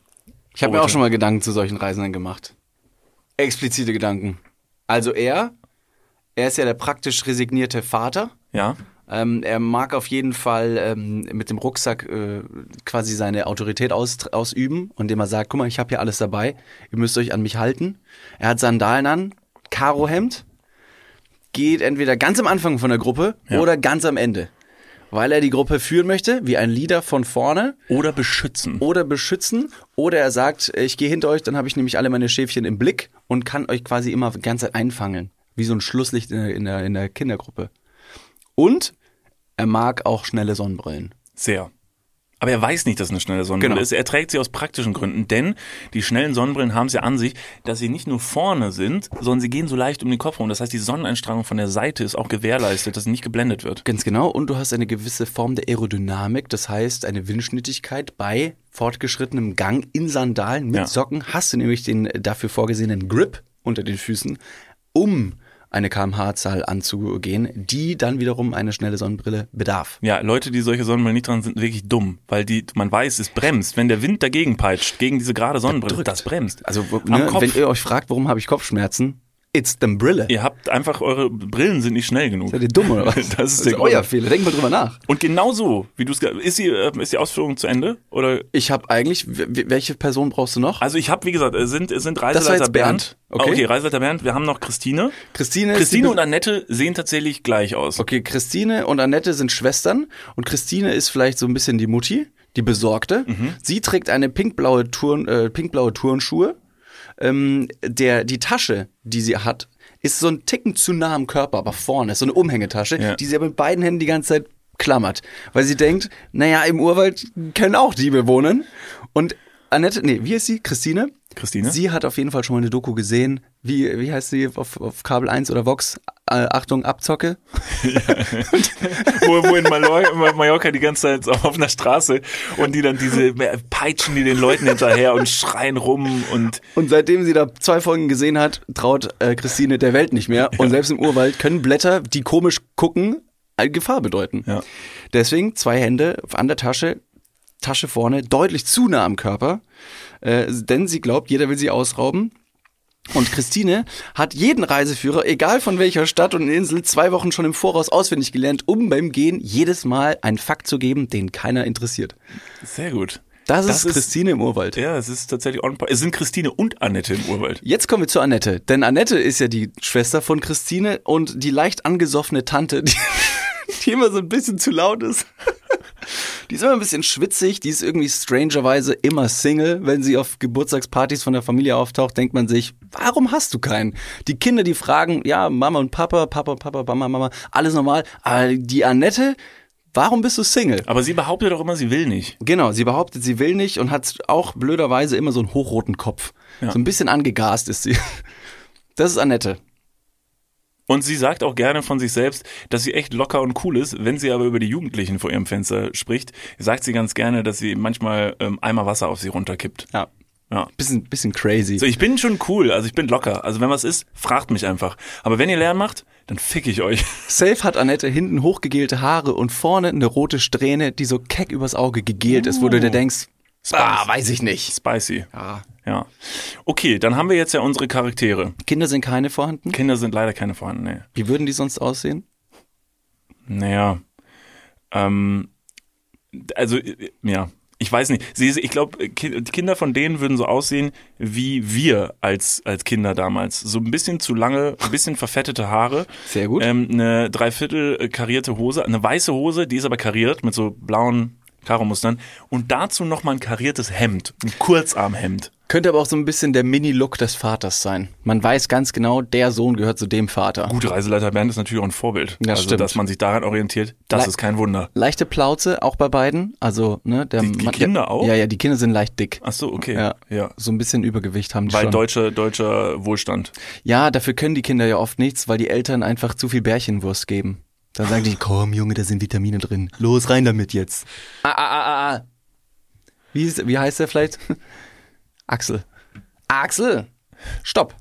Ich habe mir auch schon mal Gedanken zu solchen Reisenden gemacht. Explizite Gedanken. Also er, er ist ja der praktisch resignierte Vater. ja, Ähm, er mag auf jeden Fall ähm, mit dem Rucksack äh, quasi seine Autorität aus, ausüben, indem er sagt, guck mal, ich habe hier alles dabei, ihr müsst euch an mich halten. Er hat Sandalen an, Karohemd, geht entweder ganz am Anfang von der Gruppe Ja. oder ganz am Ende. Weil er die Gruppe führen möchte, wie ein Leader von vorne oder beschützen. oder beschützen oder er sagt, ich gehe hinter euch, dann habe ich nämlich alle meine Schäfchen im Blick und kann euch quasi immer die ganze Zeit einfangen, wie so ein Schlusslicht in der, in der, in der Kindergruppe. Und er mag auch schnelle Sonnenbrillen. Sehr. Aber er weiß nicht, dass es eine schnelle Sonnenbrille Genau. ist. Er trägt sie aus praktischen Gründen, denn die schnellen Sonnenbrillen haben es ja an sich, dass sie nicht nur vorne sind, sondern sie gehen so leicht um den Kopf rum. Das heißt, die Sonneneinstrahlung von der Seite ist auch gewährleistet, dass sie nicht geblendet wird. Ganz genau. Und du hast eine gewisse Form der Aerodynamik, das heißt eine Windschnittigkeit bei fortgeschrittenem Gang in Sandalen mit Ja. Socken hast du nämlich den dafür vorgesehenen Grip unter den Füßen, um eine kmh-Zahl anzugehen, die dann wiederum eine schnelle Sonnenbrille bedarf. Ja, Leute, die solche Sonnenbrillen nicht dran sind, wirklich dumm, weil die, man weiß, es bremst. Wenn der Wind dagegen peitscht, gegen diese gerade Sonnenbrille, drückt. das bremst. Also ne, wenn ihr euch fragt, warum habe ich Kopfschmerzen, it's the Brille. Ihr habt einfach, eure Brillen sind nicht schnell genug. Seid ihr dumm oder was? Das ist der euer Grund. Fehler. Denkt mal drüber nach. Und genau so, wie du es, ist die, äh, ist die Ausführung zu Ende? Oder Ich habe eigentlich, welche Person brauchst du noch? Also ich habe, wie gesagt, es sind, sind Reiseleiter Bernd. Bernd. Okay. Okay. okay, Reiseleiter Bernd. Wir haben noch Christine. Christine, ist Christine und Annette sehen tatsächlich gleich aus. Okay, Christine und Annette sind Schwestern und Christine ist vielleicht so ein bisschen die Mutti, die Besorgte. Mhm. Sie trägt eine pinkblaue, Turn, äh, pinkblaue Turnschuhe. Ähm, der, die Tasche, die sie hat, ist so ein Ticken zu nah am Körper, aber vorne ist so eine Umhängetasche, Ja. die sie aber mit beiden Händen die ganze Zeit klammert. Weil sie denkt, naja, im Urwald können auch Diebe wohnen. Und Annette, nee, wie ist sie? Christine? Christine? Sie hat auf jeden Fall schon mal eine Doku gesehen. Wie, wie heißt sie auf, auf Kabel 1 oder Vox? Äh, Achtung, Abzocke. wo, wo in Mallorca, Mallorca die ganze Zeit auf einer Straße und die dann diese peitschen die den Leuten hinterher und schreien rum und Und seitdem sie da zwei Folgen gesehen hat, traut äh, Christine der Welt nicht mehr. Und selbst im Urwald können Blätter, die komisch gucken, eine Gefahr bedeuten. Ja. Deswegen zwei Hände an der Tasche, Tasche vorne, deutlich zu nah am Körper. Äh, denn sie glaubt, jeder will sie ausrauben. Und Christine hat jeden Reiseführer, egal von welcher Stadt und Insel, zwei Wochen schon im Voraus auswendig gelernt, um beim Gehen jedes Mal einen Fakt zu geben, den keiner interessiert. sehr gut. Das, Das ist ist- Christine im Urwald. Ja, es ist tatsächlich on. Es sind Christine und Annette im Urwald. Jetzt kommen wir zu Annette. Denn Annette ist ja die Schwester von Christine und die leicht angesoffene Tante, die, die immer so ein bisschen zu laut ist. Die ist immer ein bisschen schwitzig, die ist irgendwie strangerweise immer Single. Wenn sie auf Geburtstagspartys von der Familie auftaucht, denkt man sich, warum hast du keinen? Die Kinder, die fragen, ja, Mama und Papa, Papa, Papa, Mama, Mama, alles normal. Aber die Annette, warum bist du Single? Aber sie behauptet doch immer, sie will nicht. Genau, sie behauptet, sie will nicht und hat auch blöderweise immer so einen hochroten Kopf. Ja. So ein bisschen angegast ist sie. Das ist Annette. Und sie sagt auch gerne von sich selbst, dass sie echt locker und cool ist. Wenn sie aber über die Jugendlichen vor ihrem Fenster spricht, sagt sie ganz gerne, dass sie manchmal ähm, Eimer Wasser auf sie runterkippt. Ja. Ja. Bisschen, bisschen crazy. So, ich bin schon cool, also ich bin locker. Also wenn was ist, fragt mich einfach. Aber wenn ihr Lärm macht, dann fick ich euch. Safe hat Annette hinten hochgegelte Haare und vorne eine rote Strähne, die so keck übers Auge gegelt ist, wo du dir denkst, ah, weiß ich nicht. Spicy. Ja. Ja. Okay, dann haben wir jetzt ja unsere Charaktere. Kinder sind keine vorhanden. Kinder sind leider keine vorhanden, nee. Wie würden die sonst aussehen? Naja. Ähm, also, äh, ja. Ich weiß nicht. Sie, ich glaube, die Kinder von denen würden so aussehen wie wir als, als Kinder damals. So ein bisschen zu lange, ein bisschen verfettete Haare. Sehr gut. Ähm, eine dreiviertel äh, karierte Hose, eine weiße Hose, die ist aber kariert mit so blauen Karomustern. Und dazu nochmal ein kariertes Hemd, ein Kurzarmhemd. Könnte aber auch so ein bisschen der Mini-Look des Vaters sein. Man weiß ganz genau, der Sohn gehört zu dem Vater. Gut, Reiseleiter Bernd ist natürlich auch ein Vorbild. Ja, also, stimmt. dass man sich daran orientiert, das Le- ist kein Wunder. Leichte Plauze, auch bei beiden. Also, ne, der Die- die Mann- Kinder der, auch? Ja, ja, die Kinder sind leicht dick. Ach so, okay. Ja. ja. So ein bisschen Übergewicht haben die Weil schon. deutscher, deutscher Wohlstand. Ja, dafür können die Kinder ja oft nichts, weil die Eltern einfach zu viel Bärchenwurst geben. Dann sagen die, komm Junge, da sind Vitamine drin. Los, rein damit jetzt. Ah, ah, ah, ah, ah. Wie, ist, wie heißt der vielleicht? Axel. Axel! Stopp!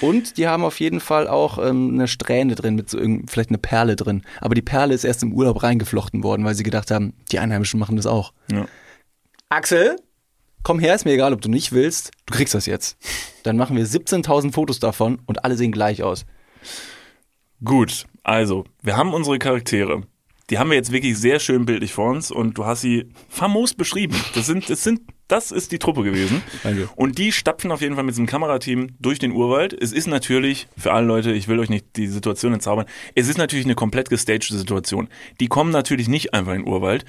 Und die haben auf jeden Fall auch ähm, eine Strähne drin, mit so vielleicht eine Perle drin. Aber die Perle ist erst im Urlaub reingeflochten worden, weil sie gedacht haben, die Einheimischen machen das auch. Ja. Axel, komm her, ist mir egal, ob du nicht willst. Du kriegst das jetzt. Dann machen wir 17.000 Fotos davon und alle sehen gleich aus. Gut, also, wir haben unsere Charaktere. Die haben wir jetzt wirklich sehr schön bildlich vor uns und du hast sie famos beschrieben. Das sind, das sind, das ist die Truppe gewesen. Danke. Und die stapfen auf jeden Fall mit diesem Kamerateam durch den Urwald. Es ist natürlich, für alle Leute, ich will euch nicht die Situation entzaubern, es ist natürlich eine komplett gestagte Situation. Die kommen natürlich nicht einfach in den Urwald.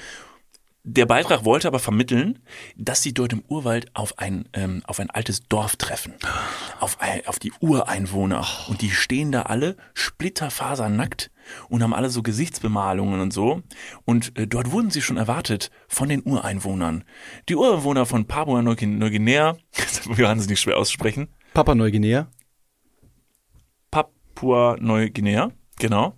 Der Beitrag wollte aber vermitteln, dass sie dort im Urwald auf ein, ähm, auf ein altes Dorf treffen. Auf, ein, auf die Ureinwohner. Und die stehen da alle splitterfasernackt und haben alle so Gesichtsbemalungen und so. Und äh, dort wurden sie schon erwartet von den Ureinwohnern. Die Ureinwohner von Papua-Neuguinea, wir können es nicht schwer aussprechen, Papa Neuguinea. Papua-Neuguinea, genau.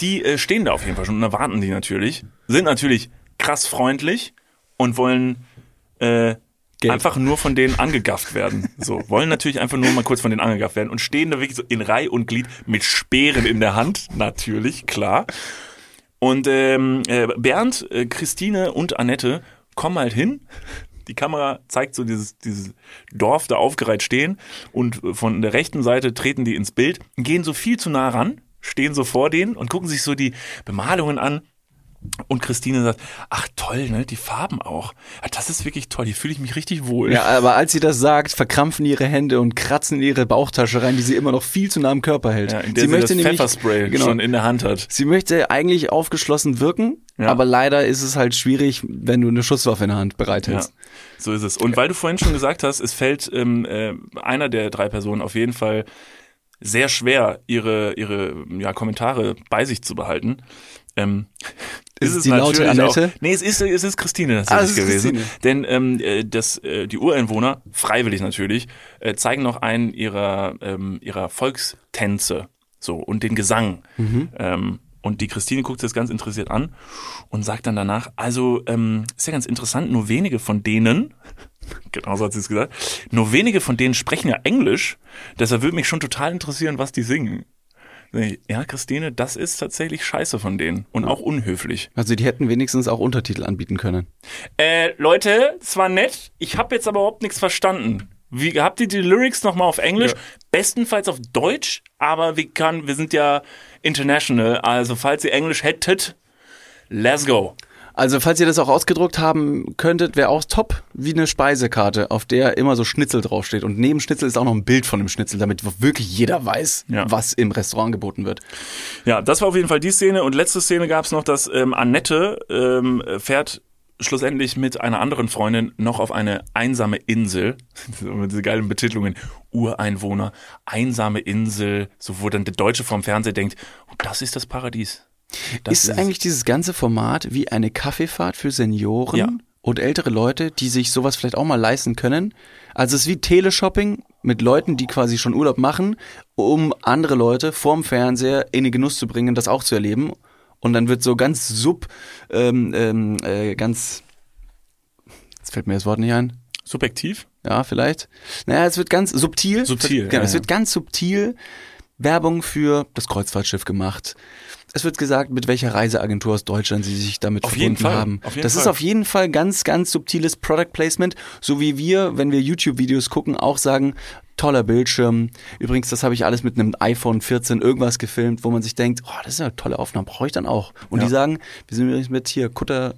Die äh, stehen da auf jeden Fall schon und erwarten die natürlich. Sind natürlich krass freundlich und wollen äh, Geld. einfach nur von denen angegafft werden. So, wollen natürlich einfach nur mal kurz von denen angegafft werden und stehen da wirklich so in Reih und Glied mit Speeren in der Hand, natürlich, klar. Und ähm, äh, Bernd, äh, Christine und Annette kommen halt hin. Die Kamera zeigt so dieses, dieses Dorf da aufgereiht stehen und von der rechten Seite treten die ins Bild, gehen so viel zu nah ran, stehen so vor denen und gucken sich so die Bemalungen an. Und Christine sagt, ach toll, ne, die Farben auch. Ja, das ist wirklich toll, hier fühle ich mich richtig wohl. Ja, aber als sie das sagt, verkrampfen ihre Hände und kratzen in ihre Bauchtasche rein, die sie immer noch viel zu nah am Körper hält. Ja, in der sie, das nämlich- Pfefferspray genau, schon in der Hand hat. Sie möchte eigentlich aufgeschlossen wirken, Ja. aber leider ist es halt schwierig, wenn du eine Schusswaffe in der Hand Ja, bereithältst. so ist es. Und weil du vorhin schon gesagt hast, es fällt ähm, äh, einer der drei Personen auf jeden Fall sehr schwer, ihre, ihre ja, Kommentare bei sich zu behalten. Ähm, Ist es die laute Annette? Auch, nee, es ist, es ist Christine tatsächlich Ah, es ist gewesen. Christine. Denn ähm, äh, das, äh, die Ureinwohner, freiwillig natürlich, äh, zeigen noch einen ihrer, ähm, ihrer Volkstänze so und den Gesang. Mhm. Ähm, und die Christine guckt sich das ganz interessiert an und sagt dann danach, also ähm, ist ja ganz interessant, nur wenige von denen, genau so hat sie es gesagt, nur wenige von denen sprechen ja Englisch, deshalb würde mich schon total interessieren, was die singen. Ja, Christine, das ist tatsächlich scheiße von denen und auch unhöflich. Also die hätten wenigstens auch Untertitel anbieten können. Äh, Leute, es war nett, ich habe jetzt aber überhaupt nichts verstanden. Wie habt ihr die Lyrics nochmal auf Englisch? Ja. Bestenfalls auf Deutsch, aber wir kann, wir sind ja international, also falls ihr Englisch hättet, let's go. Also falls ihr das auch ausgedruckt haben könntet, wäre auch top wie eine Speisekarte, auf der immer so Schnitzel draufsteht. Und neben Schnitzel ist auch noch ein Bild von dem Schnitzel, damit wirklich jeder weiß, Ja. was im Restaurant geboten wird. Ja, das war auf jeden Fall die Szene. Und letzte Szene gab es noch, dass ähm, Annette ähm, fährt schlussendlich mit einer anderen Freundin noch auf eine einsame Insel. Mit diese geilen Betitelungen. Ureinwohner, einsame Insel, so wo dann der Deutsche vom Fernseher denkt, das ist das Paradies. Das ist eigentlich dieses ganze Format wie eine Kaffeefahrt für Senioren Ja. und ältere Leute, die sich sowas vielleicht auch mal leisten können? Also es ist wie Teleshopping mit Leuten, die quasi schon Urlaub machen, um andere Leute vorm Fernseher in den Genuss zu bringen, das auch zu erleben. Und dann wird so ganz sub, ähm, ähm, äh, ganz, jetzt fällt mir das Wort nicht ein. subjektiv. Ja, vielleicht. Naja, es wird ganz subtil. Subtil, Genau, ja, es ja. wird ganz subtil Werbung für das Kreuzfahrtschiff gemacht. Es wird gesagt, mit welcher Reiseagentur aus Deutschland sie sich damit Auf verbunden jeden Fall, haben. auf jeden das ist Fall. auf jeden Fall ganz, ganz subtiles Product Placement, so wie wir, wenn wir YouTube-Videos gucken, auch sagen, toller Bildschirm. Übrigens, das habe ich alles mit einem iPhone 14 irgendwas gefilmt, wo man sich denkt, oh, das ist eine tolle Aufnahme, brauche ich dann auch. Und Ja. die sagen, wir sind übrigens mit hier Kutter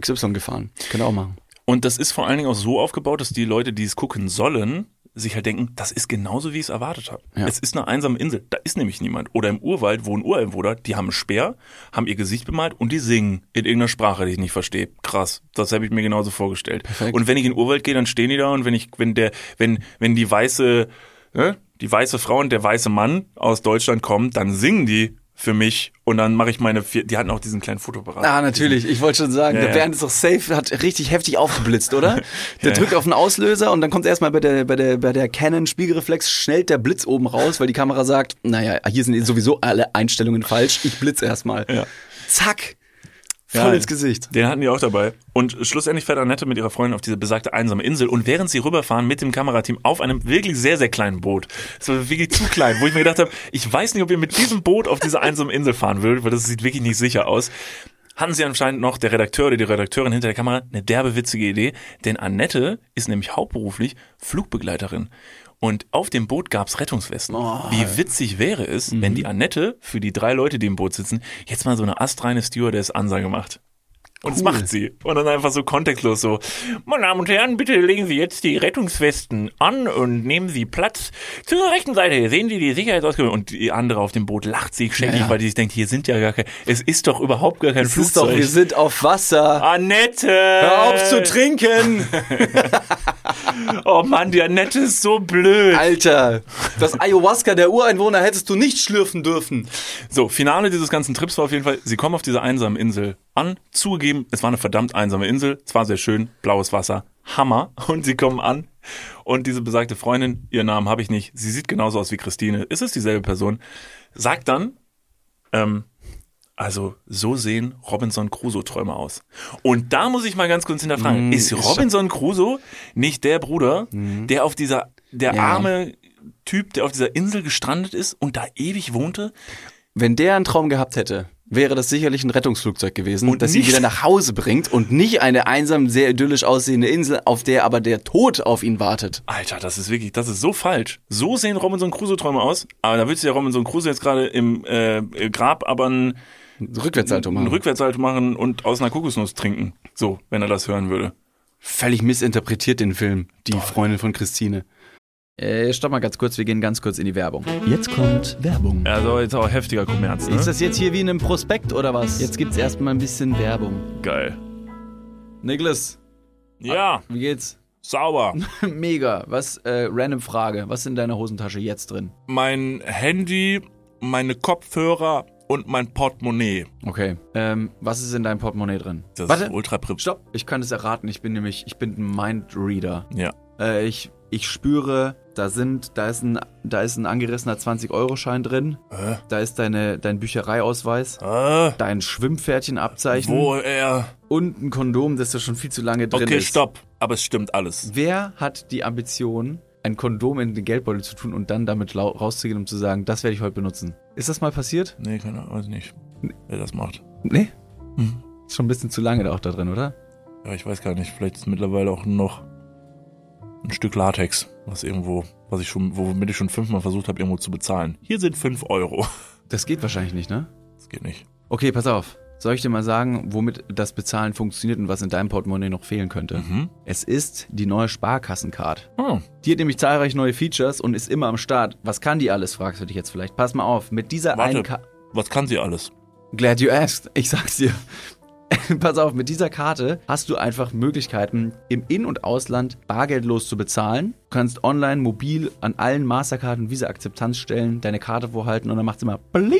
XY gefahren. Können wir auch machen. Und das ist vor allen Dingen auch so aufgebaut, dass die Leute, die es gucken sollen, sich halt denken, das ist genauso, wie ich es erwartet habe. Ja. Es ist eine einsame Insel, da ist nämlich niemand. Oder im Urwald wohnen Ureinwohner, die haben einen Speer, haben ihr Gesicht bemalt und die singen in irgendeiner Sprache, die ich nicht verstehe. Krass, das habe ich mir genauso vorgestellt. Perfekt. Und wenn ich in den Urwald gehe, dann stehen die da und wenn ich, wenn der, wenn, wenn die weiße, ne, die weiße Frau und der weiße Mann aus Deutschland kommen, dann singen die für mich und dann mache ich meine, vier, die hatten auch diesen kleinen Fotoapparat. Ah, natürlich. Ich wollte schon sagen, Ja, der. Bernd ist doch safe, hat richtig heftig aufgeblitzt, oder? Der Ja, drückt auf den Auslöser und dann kommt erstmal bei der, bei der, bei der Canon Spiegelreflex schnellt der Blitz oben raus, weil die Kamera sagt, naja, hier sind sowieso alle Einstellungen falsch. Ich blitze erstmal. Ja. Zack. Voll Ja, ins Gesicht. Den hatten die auch dabei. Und schlussendlich fährt Annette mit ihrer Freundin auf diese besagte einsame Insel. Und während sie rüberfahren mit dem Kamerateam auf einem wirklich sehr, sehr kleinen Boot, das war wirklich zu klein, wo ich mir gedacht habe, ich weiß nicht, ob ihr mit diesem Boot auf diese einsame Insel fahren würdet, weil das sieht wirklich nicht sicher aus. Hatten sie anscheinend noch, der Redakteur oder die Redakteurin hinter der Kamera, eine derbe witzige Idee. Denn Annette ist nämlich hauptberuflich Flugbegleiterin. Und auf dem Boot gab's Rettungswesten. Oh. Wie witzig wäre es, wenn die Annette für die drei Leute, die im Boot sitzen, jetzt mal so eine astreine Stewardess-Ansage macht. Und das Cool. macht sie. Und dann einfach so kontextlos so, meine Damen und Herren, bitte legen Sie jetzt die Rettungswesten an und nehmen Sie Platz. Zur rechten Seite sehen Sie die Sicherheitsausgabe. Und die andere auf dem Boot lacht sich scheckig, Ja, weil die sich denkt, hier sind ja gar kein, es ist doch überhaupt gar kein Es ist doch, Flugzeug. wir sind auf Wasser. Annette! Hör auf zu trinken! Oh Mann, die Annette ist so blöd. Alter, das Ayahuasca der Ureinwohner hättest du nicht schlürfen dürfen. So, Finale dieses ganzen Trips war auf jeden Fall, sie kommen auf dieser einsamen Insel an. Zugegeben, es war eine verdammt einsame Insel. Es war sehr schön, blaues Wasser, Hammer. Und sie kommen an und diese besagte Freundin, ihren Namen habe ich nicht, sie sieht genauso aus wie Christine, ist es dieselbe Person, sagt dann, ähm, also so sehen Robinson Crusoe-Träume aus. Und da muss ich mal ganz kurz hinterfragen, Mm, ist Robinson Crusoe nicht der Bruder, der auf dieser, der Ja. arme Typ, der auf dieser Insel gestrandet ist und da ewig wohnte? Wenn der einen Traum gehabt hätte, wäre das sicherlich ein Rettungsflugzeug gewesen, Und das ihn wieder nach Hause bringt und nicht eine einsam, sehr idyllisch aussehende Insel, auf der aber der Tod auf ihn wartet. Alter, das ist wirklich, das ist so falsch. So sehen Robinson Crusoe-Träume aus. Aber da willst du ja Robinson Crusoe jetzt gerade im äh, Grab aber ein, Rückwärtssalto ein machen. Rückwärtssalto machen und aus einer Kokosnuss trinken. So, wenn er das hören würde. Völlig missinterpretiert den Film, die Freundin von Christine. Äh, stopp mal ganz kurz, wir gehen ganz kurz in die Werbung. Jetzt kommt Werbung. Also jetzt auch heftiger Kommerz, ne? Ist das jetzt hier wie in einem Prospekt oder was? Jetzt gibt's erstmal ein bisschen Werbung. geil. Niklas, Ja, wie geht's? Sauber. Mega. Was, äh, random Frage. Was ist in deiner Hosentasche jetzt drin? mein Handy, meine Kopfhörer und mein Portemonnaie. Okay. Ähm, was ist in deinem Portemonnaie drin? Das Warte. ist ultra prip. Stopp. Ich kann es erraten. Ich bin nämlich, ich bin ein Mindreader. Ja. Äh, ich, ich spüre, da sind, da ist ein, da ist ein angerissener 20-Euro-Schein drin. Äh, Da ist deine, dein Büchereiausweis. äh, Dein Schwimmpferdchenabzeichen. wo er. Und ein Kondom, das da schon viel zu lange drin Okay, ist. stopp. Aber es stimmt alles. Wer hat die Ambition, ein Kondom in den Geldbeutel zu tun und dann damit rauszugehen, um zu sagen, das werde ich heute benutzen? Ist das mal passiert? Nee, keine Ahnung, weiß nicht, wer das macht. Nee. Hm. Ist schon ein bisschen zu lange da auch da drin, oder? Ja, ich weiß gar nicht. Vielleicht ist mittlerweile auch noch ein Stück Latex, was irgendwo, was ich schon, womit ich schon fünfmal versucht habe, irgendwo zu bezahlen. Hier sind fünf Euro. Das geht wahrscheinlich nicht, ne? Das geht nicht. Okay, pass auf. Soll ich dir mal sagen, womit das Bezahlen funktioniert und was in deinem Portemonnaie noch fehlen könnte? Mhm. Es ist die neue Sparkassencard. Oh, Die hat nämlich zahlreiche neue Features und ist immer am Start. Was kann die alles, fragst du dich jetzt vielleicht. Pass mal auf, mit dieser Warte. einen Ka was kann sie alles? Glad you asked. Ich sag's dir. Pass auf, mit dieser Karte hast du einfach Möglichkeiten, im In- und Ausland bargeldlos zu bezahlen. Du kannst online, mobil an allen Mastercard- und Visa-Akzeptanzstellen deine Karte vorhalten und dann macht's immer Bling.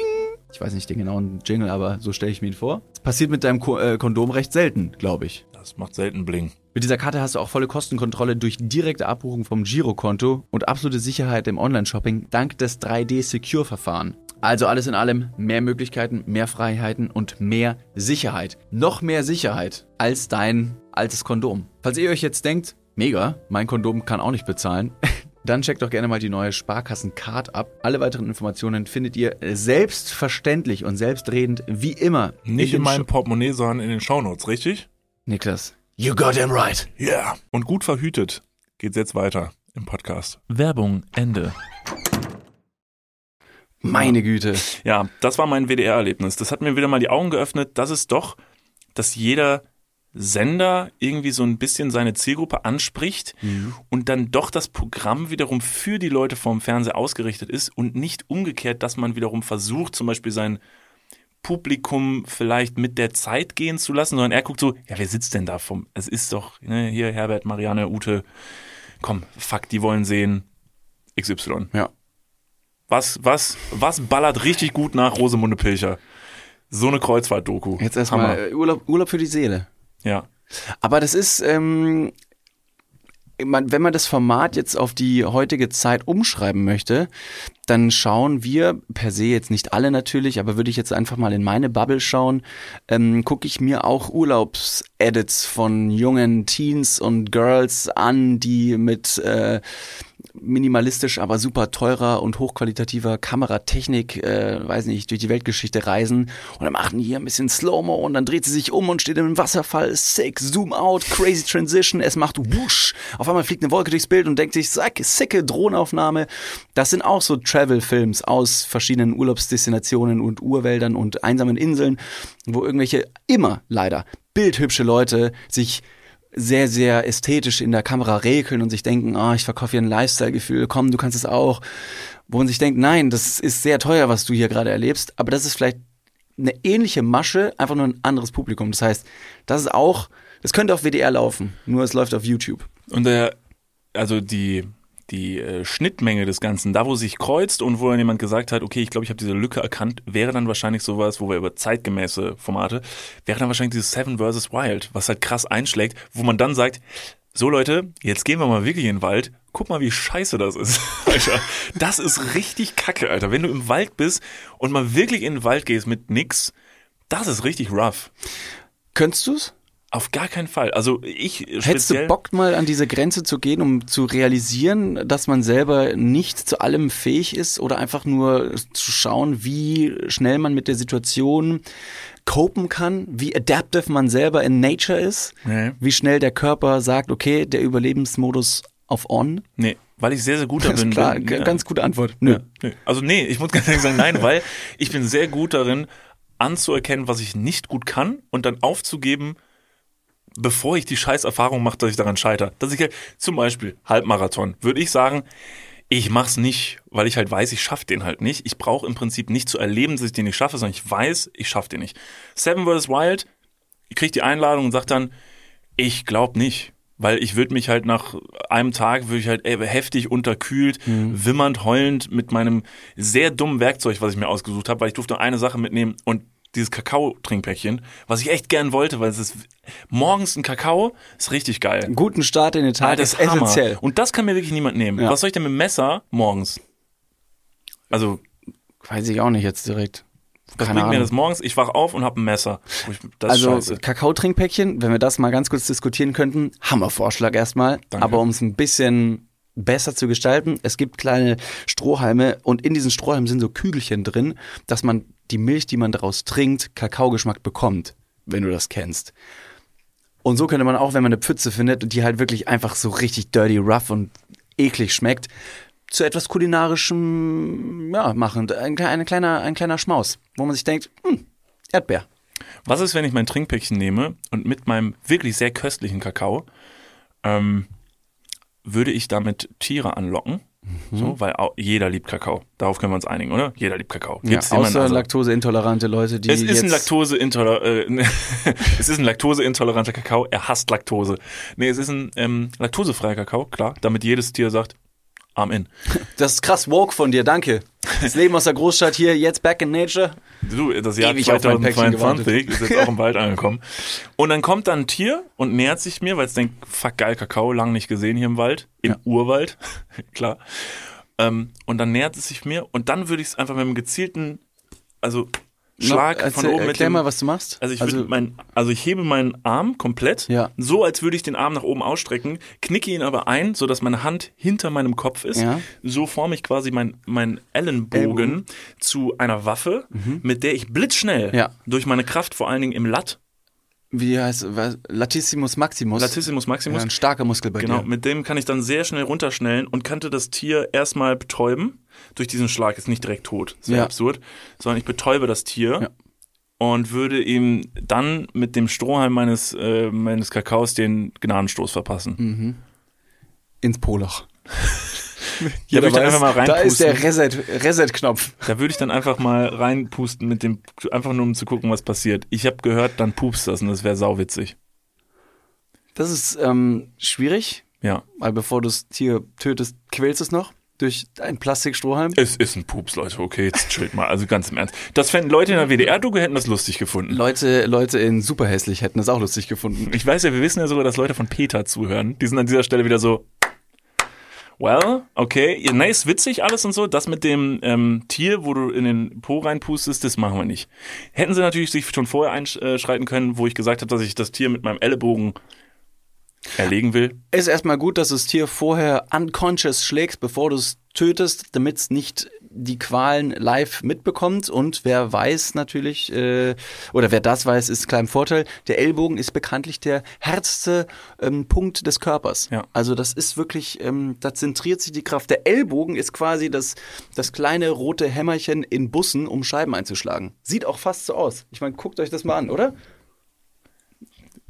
Ich weiß nicht den genauen Jingle, aber so stelle ich mir ihn vor. Das passiert mit deinem Ko äh, Kondom recht selten, glaube ich. Das macht selten Bling. Mit dieser Karte hast du auch volle Kostenkontrolle durch direkte Abbuchung vom Girokonto und absolute Sicherheit im Online-Shopping dank des 3D-Secure-Verfahren. Also alles in allem mehr Möglichkeiten, mehr Freiheiten und mehr Sicherheit. Noch mehr Sicherheit als dein altes Kondom. Falls ihr euch jetzt denkt, mega, mein Kondom kann auch nicht bezahlen, dann checkt doch gerne mal die neue Sparkassen-Card ab. Alle weiteren Informationen findet ihr selbstverständlich und selbstredend wie immer Nicht in den meinem Portemonnaie, sondern in den Shownotes, richtig? Niklas. You got him right. Ja. Yeah. Und gut verhütet geht's jetzt weiter im Podcast. Werbung, Ende. Meine Güte. Ja, das war mein WDR-Erlebnis. Das hat mir wieder mal die Augen geöffnet, dass es doch, dass jeder Sender irgendwie so ein bisschen seine Zielgruppe anspricht und dann doch das Programm wiederum für die Leute vorm Fernseher ausgerichtet ist und nicht umgekehrt, dass man wiederum versucht, zum Beispiel sein Publikum vielleicht mit der Zeit gehen zu lassen, sondern er guckt so, ja, wer sitzt denn da vom, es ist doch, ne, hier Herbert, Marianne, Ute, komm, fuck, die wollen sehen XY. Ja. Was, was, was ballert richtig gut nach Rosemunde Pilcher? So eine Kreuzfahrt-Doku. Jetzt erstmal äh, Urlaub, Urlaub für die Seele. Ja. Aber das ist, ähm, man, wenn man das Format jetzt auf die heutige Zeit umschreiben möchte, dann schauen wir, per se jetzt nicht alle natürlich, aber würde ich jetzt einfach mal in meine Bubble schauen, ähm, gucke ich mir auch Urlaubsedits von jungen Teens und Girls an, die mit äh, minimalistisch, aber super teurer und hochqualitativer Kameratechnik, äh, weiß nicht, durch die Weltgeschichte reisen. Und dann machen hier ein bisschen Slow-Mo und dann dreht sie sich um und steht im Wasserfall, sick, Zoom out, crazy Transition, es macht wusch, auf einmal fliegt eine Wolke durchs Bild und denkt sich, sack, sicke Drohnenaufnahme. Das sind auch so Travel-Films aus verschiedenen Urlaubsdestinationen und Urwäldern und einsamen Inseln, wo irgendwelche immer leider bildhübsche Leute sich sehr, sehr ästhetisch in der Kamera räkeln und sich denken, ah, ich verkaufe hier ein Lifestyle-Gefühl, komm, du kannst es auch. Wo man sich denkt, nein, das ist sehr teuer, was du hier gerade erlebst, aber das ist vielleicht eine ähnliche Masche, einfach nur ein anderes Publikum. Das heißt, das ist auch, das könnte auf WDR laufen, nur es läuft auf YouTube. Und der, also die, die äh, Schnittmenge des Ganzen, da wo sich kreuzt und wo dann jemand gesagt hat, okay, ich glaube, ich habe diese Lücke erkannt, wäre dann wahrscheinlich sowas, wo wir über zeitgemäße Formate, wäre dann wahrscheinlich dieses Seven vs. Wild, was halt krass einschlägt, wo man dann sagt, so Leute, jetzt gehen wir mal wirklich in den Wald, guck mal, wie scheiße das ist. Alter, das ist richtig kacke, Alter. Wenn du im Wald bist und mal wirklich in den Wald gehst mit nix, das ist richtig rough. Könntest du's? Auf gar keinen Fall. Also ich Hättest du Bock mal an diese Grenze zu gehen, um zu realisieren, dass man selber nicht zu allem fähig ist oder einfach nur zu schauen, wie schnell man mit der Situation copen kann, wie adaptive man selber in Nature ist, Nee. wie schnell der Körper sagt, okay, der Überlebensmodus auf on. Nee, weil ich sehr, sehr gut darin Klar, bin. Ja. ganz gute Antwort. Nö. Nö. Also nee, ich muss ganz ehrlich sagen, nein, weil ich bin sehr gut darin, anzuerkennen, was ich nicht gut kann und dann aufzugeben, bevor ich die scheiß Erfahrung mache, dass ich daran scheitere. Dass ich halt, zum Beispiel Halbmarathon, würde ich sagen, ich mach's nicht, weil ich halt weiß, ich schaff den halt nicht. Ich brauche im Prinzip nicht zu erleben, dass ich den nicht schaffe, sondern ich weiß, ich schaff den nicht. Seven vs. Wild, ich krieg die Einladung und sag dann, ich glaub nicht. Weil ich würde mich halt nach einem Tag, würde ich halt ey, heftig unterkühlt, wimmernd, heulend mit meinem sehr dummen Werkzeug, was ich mir ausgesucht habe, weil ich durfte nur eine Sache mitnehmen und dieses Kakao-Trinkpäckchen, was ich echt gern wollte, weil es ist morgens ein Kakao, ist richtig geil. Einen guten Start in den Tag Alter, ist Hammer. essentiell. Und das kann mir wirklich niemand nehmen. Ja. Was soll ich denn mit dem Messer morgens? Also, Weiß ich auch nicht jetzt direkt. was bringt mir Ahnung. das morgens? Ich wach auf und hab ein Messer. Das also. Kakaotrinkpäckchen, wenn wir das mal ganz kurz diskutieren könnten, Hammervorschlag erstmal. Danke. Aber um es ein bisschen besser zu gestalten, es gibt kleine Strohhalme und in diesen Strohhalmen sind so Kügelchen drin, dass man die Milch, die man daraus trinkt, Kakaogeschmack bekommt, wenn du das kennst. Und so könnte man auch, wenn man eine Pfütze findet und die halt wirklich einfach so richtig dirty, rough und eklig schmeckt, zu etwas kulinarischem ja, machen. Ein, ein, kleiner, ein kleiner Schmaus, wo man sich denkt, hm, Erdbeer. Was ist, wenn ich mein Trinkpäckchen nehme und mit meinem wirklich sehr köstlichen Kakao ähm, würde ich damit Tiere anlocken? Mhm. So, weil au- jeder liebt Kakao. Darauf können wir uns einigen, oder? Jeder liebt Kakao. Ja, Gibt's jemanden, außer also- laktoseintolerante Leute, die es ist ein Laktoseintoler äh, es ist ein laktoseintoleranter Kakao. Er hasst Laktose. Nee, es ist ein ähm, laktosefreier Kakao, klar, damit jedes Tier sagt, Arm in. Das ist krass woke von dir, danke. Das Leben aus der Großstadt hier, jetzt back in nature. Du, das Jahr Ewig auf mein Päckchen 2022 ist jetzt auch im Wald angekommen. Und dann kommt dann ein Tier und nähert sich mir, weil es denkt, fuck geil, Kakao, lang nicht gesehen hier im Wald, im Ja. Urwald, klar. Ähm, und dann nähert es sich mir und dann würde ich es einfach mit einem gezielten, also Schlag von erzähl- oben mit Erklär dem, mal, was du machst. also ich würde mein, also ich hebe meinen Arm komplett, Ja. so als würde ich den Arm nach oben ausstrecken, knicke ihn aber ein, so dass meine Hand hinter meinem Kopf ist. Ja. So forme ich quasi mein, mein Ellenbogen, Ellbogen. zu einer Waffe, mit der ich blitzschnell Ja. durch meine Kraft, vor allen Dingen im Lat, Wie heißt was? Latissimus Maximus. Latissimus Maximus, ja, ein starker Muskel bei Genau, dir. mit dem kann ich dann sehr schnell runterschnellen und könnte das Tier erstmal betäuben. Durch diesen Schlag ist nicht direkt tot, wäre Ja. absurd, sondern ich betäube das Tier Ja. und würde ihm dann mit dem Strohhalm meines, äh, meines Kakaos den Gnadenstoß verpassen. Mhm. Ins Poloch. Da würde ich weiß, einfach mal Da ist reinpusten. der Reset- Reset-Knopf. Da würde ich dann einfach mal reinpusten mit dem, einfach nur um zu gucken, was passiert. Ich habe gehört, dann pupst das und das wäre sauwitzig. das ist ähm, schwierig, Ja. weil bevor du das Tier tötest, quälst es noch durch einen Plastikstrohhalm. Es ist ein Pups, Leute. Okay, jetzt chillt mal. Also ganz im Ernst. Das fänden Leute in der WDR-Doku hätten das lustig gefunden. Leute, Leute in super hässlich hätten das auch lustig gefunden. Ich weiß ja, wir wissen ja sogar, dass Leute von Peter zuhören. Die sind an dieser Stelle wieder so, well, okay, ja, nee, ist witzig alles und so. Das mit dem ähm, Tier, wo du in den Po reinpustest, das machen wir nicht. Hätten sie natürlich sich schon vorher einschreiten können, wo ich gesagt habe, dass ich das Tier mit meinem Ellenbogen erlegen will. Ist erstmal gut, dass du das Tier vorher unconscious schlägst, bevor du es tötest, damit es nicht die Qualen live mitbekommt. Und wer weiß natürlich, äh, oder wer das weiß, ist klein Vorteil. Der Ellbogen ist bekanntlich der härteste ähm, Punkt des Körpers. Ja. Also das ist wirklich, ähm, da zentriert sich die Kraft. Der Ellbogen ist quasi das, das kleine rote Hämmerchen in Bussen, um Scheiben einzuschlagen. Sieht auch fast so aus. Ich meine, guckt euch das mal an, oder?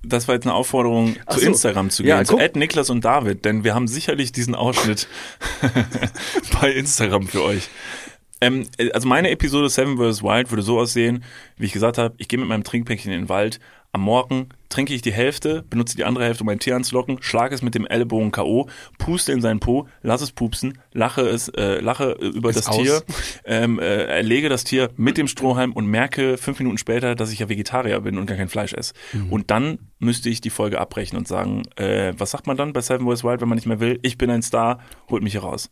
Das war jetzt eine Aufforderung, Ach zu so. Instagram zu gehen, Ja, zu. Ed Niklas und David, denn wir haben sicherlich diesen Ausschnitt bei Instagram für euch. Ähm, äh, also meine Episode Seven vs. Wild würde so aussehen, wie ich gesagt habe, ich gehe mit meinem Trinkpäckchen in den Wald, am Morgen trinke ich die Hälfte, benutze die andere Hälfte, um mein Tier anzulocken, schlage es mit dem Ellenbogen K.O., puste in seinen Po, lass es pupsen, lache es, äh, lache äh, über Ist das aus. Tier, ähm, äh, erlege das Tier mit dem Strohhalm und merke fünf Minuten später, dass ich ja Vegetarier bin und gar kein Fleisch esse. Mhm. Und dann müsste ich die Folge abbrechen und sagen, äh, was sagt man dann bei Seven vs. Wild, wenn man nicht mehr will? Ich bin ein Star, holt mich hier raus.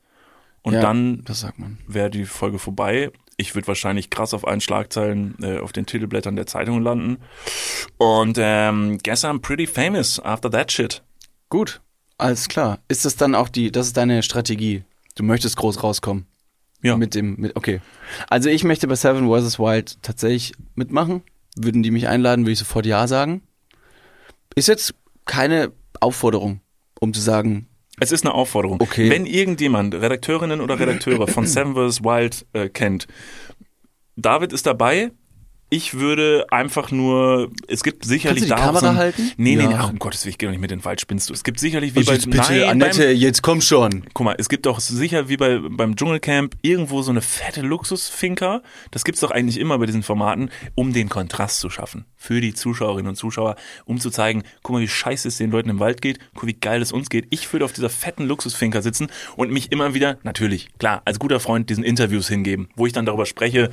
Und Ja, dann wäre die Folge vorbei. Ich würde wahrscheinlich krass auf allen Schlagzeilen äh, auf den Titelblättern der Zeitungen landen. Und ähm, guess I'm pretty famous after that shit. Gut, alles klar. Ist das dann auch die, das ist deine Strategie? Du möchtest groß rauskommen. Ja. Mit dem, mit, okay. Also ich möchte bei Seven vs. Wild tatsächlich mitmachen. Würden die mich einladen, würde ich sofort Ja sagen. Ist jetzt keine Aufforderung, um zu sagen, Es ist eine Aufforderung. Okay. Wenn irgendjemand, Redakteurinnen oder Redakteure von Seven vs. Wild äh, kennt, David ist dabei, Ich würde einfach nur, es gibt sicherlich Kannst du die da Kamera so ein, halten? Nee, nee, nee, ach, um Gottes Willen, ich gehe doch nicht mit den Wald, spinnst du. Es gibt sicherlich wie Und bei, jetzt bitte, nein, Annette, beim, jetzt komm schon. guck mal, es gibt doch sicher wie bei, beim Dschungelcamp irgendwo so eine fette Luxusfinker. Das gibt's doch eigentlich immer bei diesen Formaten, um den Kontrast zu schaffen. Für die Zuschauerinnen und Zuschauer, um zu zeigen, guck mal, wie scheiße es den Leuten im Wald geht, guck, wie geil es uns geht. Ich würde auf dieser fetten Luxusfinker sitzen und mich immer wieder, natürlich, klar, als guter Freund diesen Interviews hingeben, wo ich dann darüber spreche,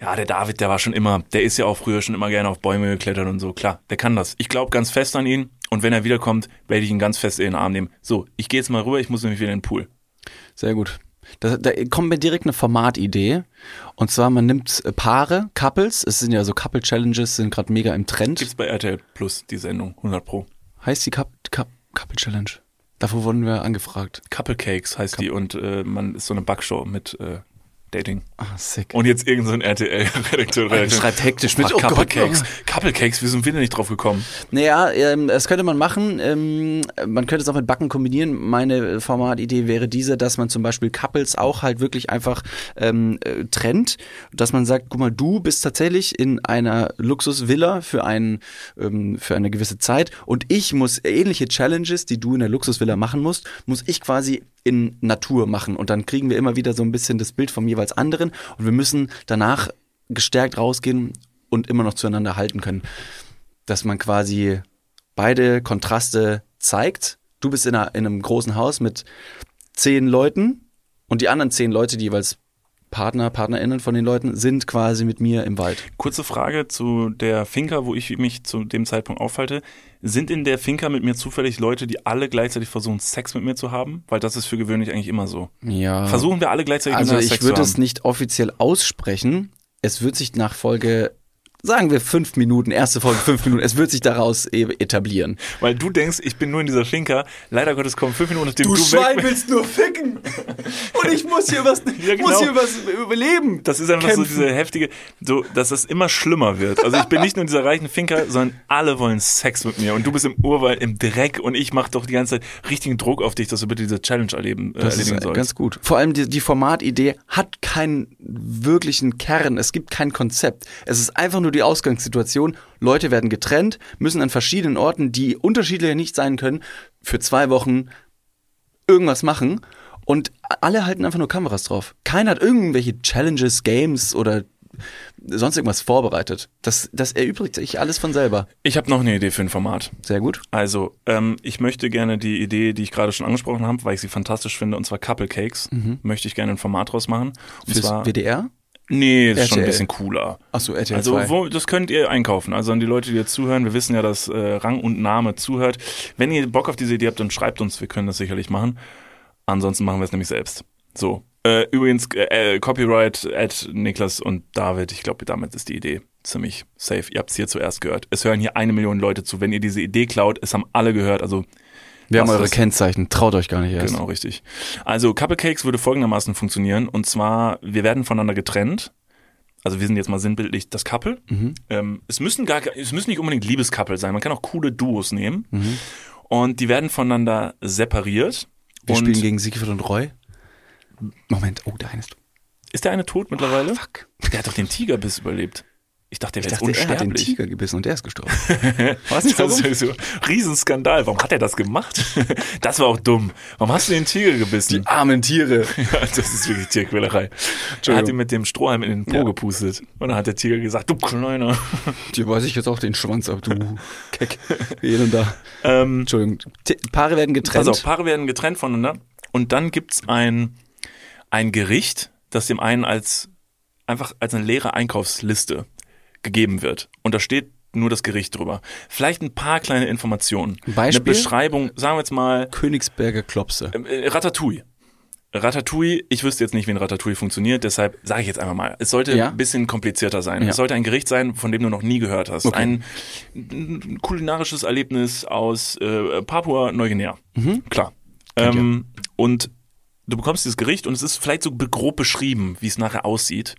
ja, der David, der war schon immer, der ist ja auch früher schon immer gerne auf Bäume geklettert und so. Klar, der kann das. Ich glaube ganz fest an ihn und wenn er wiederkommt, werde ich ihn ganz fest in den Arm nehmen. So, ich gehe jetzt mal rüber, ich muss nämlich wieder in den Pool. Sehr gut. Da, da kommt mir direkt eine Formatidee. Und zwar, man nimmt äh, Paare, Couples, es sind ja so Couple-Challenges, sind gerade mega im Trend. Gibt's bei RTL Plus die Sendung, 100 Pro. Heißt die Cup, Cup, Couple-Challenge? Davor wurden wir angefragt. Couple Cakes heißt die und äh, man ist so eine Backshow mit äh, Dating. Ah, sick. Und jetzt irgend so RTL-Redakteur. Er schreibt hektisch mit, Ach, oh Couple Cakes. Couple Cakes, wie sind wir denn nicht drauf gekommen? Naja, ähm, das könnte man machen. Ähm, man könnte es auch mit Backen kombinieren. Meine Formatidee wäre diese, dass man zum Beispiel Couples auch halt wirklich einfach ähm, äh, trennt. Dass man sagt, guck mal, du bist tatsächlich in einer Luxusvilla für, einen, ähm, für eine gewisse Zeit und ich muss ähnliche Challenges, die du in der Luxusvilla machen musst, muss ich quasi in Natur machen. Und dann kriegen wir immer wieder so ein bisschen das Bild vom jeweils anderen und wir müssen danach gestärkt rausgehen und immer noch zueinander halten können dass man quasi beide Kontraste zeigt. Du bist in, einer, in einem großen Haus mit zehn Leuten und die anderen zehn Leute, die jeweils Partner, PartnerInnen von den Leuten, sind quasi mit mir im Wald. Kurze Frage zu der Finca, wo ich mich zu dem Zeitpunkt aufhalte. Sind in der Finca mit mir zufällig Leute, die alle gleichzeitig versuchen, Sex mit mir zu haben? Weil das ist für gewöhnlich eigentlich immer so. Ja. Versuchen wir alle gleichzeitig also miteinander ich Sex würde zu es haben? nicht offiziell aussprechen. Es wird sich nach Folge, sagen wir fünf Minuten, erste Folge fünf Minuten, es wird sich daraus e- etablieren. Weil du denkst, ich bin nur in dieser Finca. Leider Gottes kommen fünf Minuten, nachdem du, weg bist. willst nur ficken. Und ich muss hier was, Ja, genau. muss hier was überleben. Das ist einfach so Kämpfen. diese heftige, so, dass es immer schlimmer wird. Also ich bin nicht nur in dieser reichen Finca, sondern alle wollen Sex mit mir. Und du bist im Urwald, im Dreck und ich mache doch die ganze Zeit richtigen Druck auf dich, dass du bitte diese Challenge erleben, äh, Das erledigen ist sollst. ganz gut. Vor allem die, die Formatidee hat keinen wirklichen Kern. Es gibt kein Konzept. Es ist einfach nur die Ausgangssituation. Leute werden getrennt, müssen an verschiedenen Orten, die unterschiedlicher nicht sein können, für zwei Wochen irgendwas machen. Und alle halten einfach nur Kameras drauf. Keiner hat irgendwelche Challenges, Games oder sonst irgendwas vorbereitet. Das, das erübrigt sich alles von selber. Ich habe noch eine Idee für ein Format. Sehr gut. Also, ähm, ich möchte gerne die Idee, die ich gerade schon angesprochen habe, weil ich sie fantastisch finde, und zwar Couple Cakes, möchte ich gerne ein Format draus machen. Und Mhm. Fürs zwar, WDR? Nee, das ist schon ein RTL. bisschen cooler. Achso, RTL Also 2. wo, das könnt ihr einkaufen. Also an die Leute, die jetzt zuhören, wir wissen ja, dass äh, Rang und Name zuhört. Wenn ihr Bock auf diese Idee habt, dann schreibt uns, wir können das sicherlich machen. Ansonsten machen wir es nämlich selbst. So. Äh, übrigens, äh, äh, Copyright at Niklas und David, ich glaube, damit ist die Idee ziemlich safe. Ihr habt es hier zuerst gehört. Es hören hier eine Million Leute zu. Wenn ihr diese Idee klaut, es haben alle gehört. Also Wir haben eure ist- Kennzeichen. Traut euch gar nicht erst. Genau, richtig. Also Cupcakes würde folgendermaßen funktionieren. Und zwar, wir werden voneinander getrennt. Also wir sind jetzt mal sinnbildlich das Couple. Mhm. Ähm, es müssen gar, es müssen nicht unbedingt Liebescouple sein. Man kann auch coole Duos nehmen. Mhm. Und die werden voneinander separiert. Wir und spielen gegen Siegfried und Roy. Moment, oh, der eine ist. ist der eine tot mittlerweile? Fuck. Der hat doch den Tigerbiss überlebt. Ich dachte, der wäre jetzt er hat den unsterblich. Tiger gebissen und der ist gestorben. Was Das ist so Riesenskandal. Warum hat er das gemacht? Das war auch dumm. Warum hast du den Tiger gebissen? Armen Tiere. Ja, das ist wirklich Tierquälerei. Er hat ihn mit dem Strohhalm in den Po Ja. gepustet. Und dann hat der Tiger gesagt, du Kleiner. Dir weiß ich jetzt auch den Schwanz ab, du Keck. Jeden da. Ähm, Entschuldigung. Paare werden getrennt. auf, Paare werden getrennt voneinander. Und dann gibt's ein, ein Gericht, das dem einen als einfach als eine leere Einkaufsliste gegeben wird. Und da steht nur das Gericht drüber. Vielleicht ein paar kleine Informationen. Beispiel? Eine Beschreibung, sagen wir jetzt mal, Königsberger Klopse. äh, Ratatouille. Ratatouille, ich wüsste jetzt nicht, wie ein Ratatouille funktioniert, deshalb sage ich jetzt einfach mal. Es sollte Ja. ein bisschen komplizierter sein. Ja. Es sollte ein Gericht sein, von dem du noch nie gehört hast. Okay. Ein, ein kulinarisches Erlebnis aus äh, Papua-Neuguinea. Mhm. Klar. Ähm, und du bekommst dieses Gericht und es ist vielleicht so grob beschrieben, wie es nachher aussieht.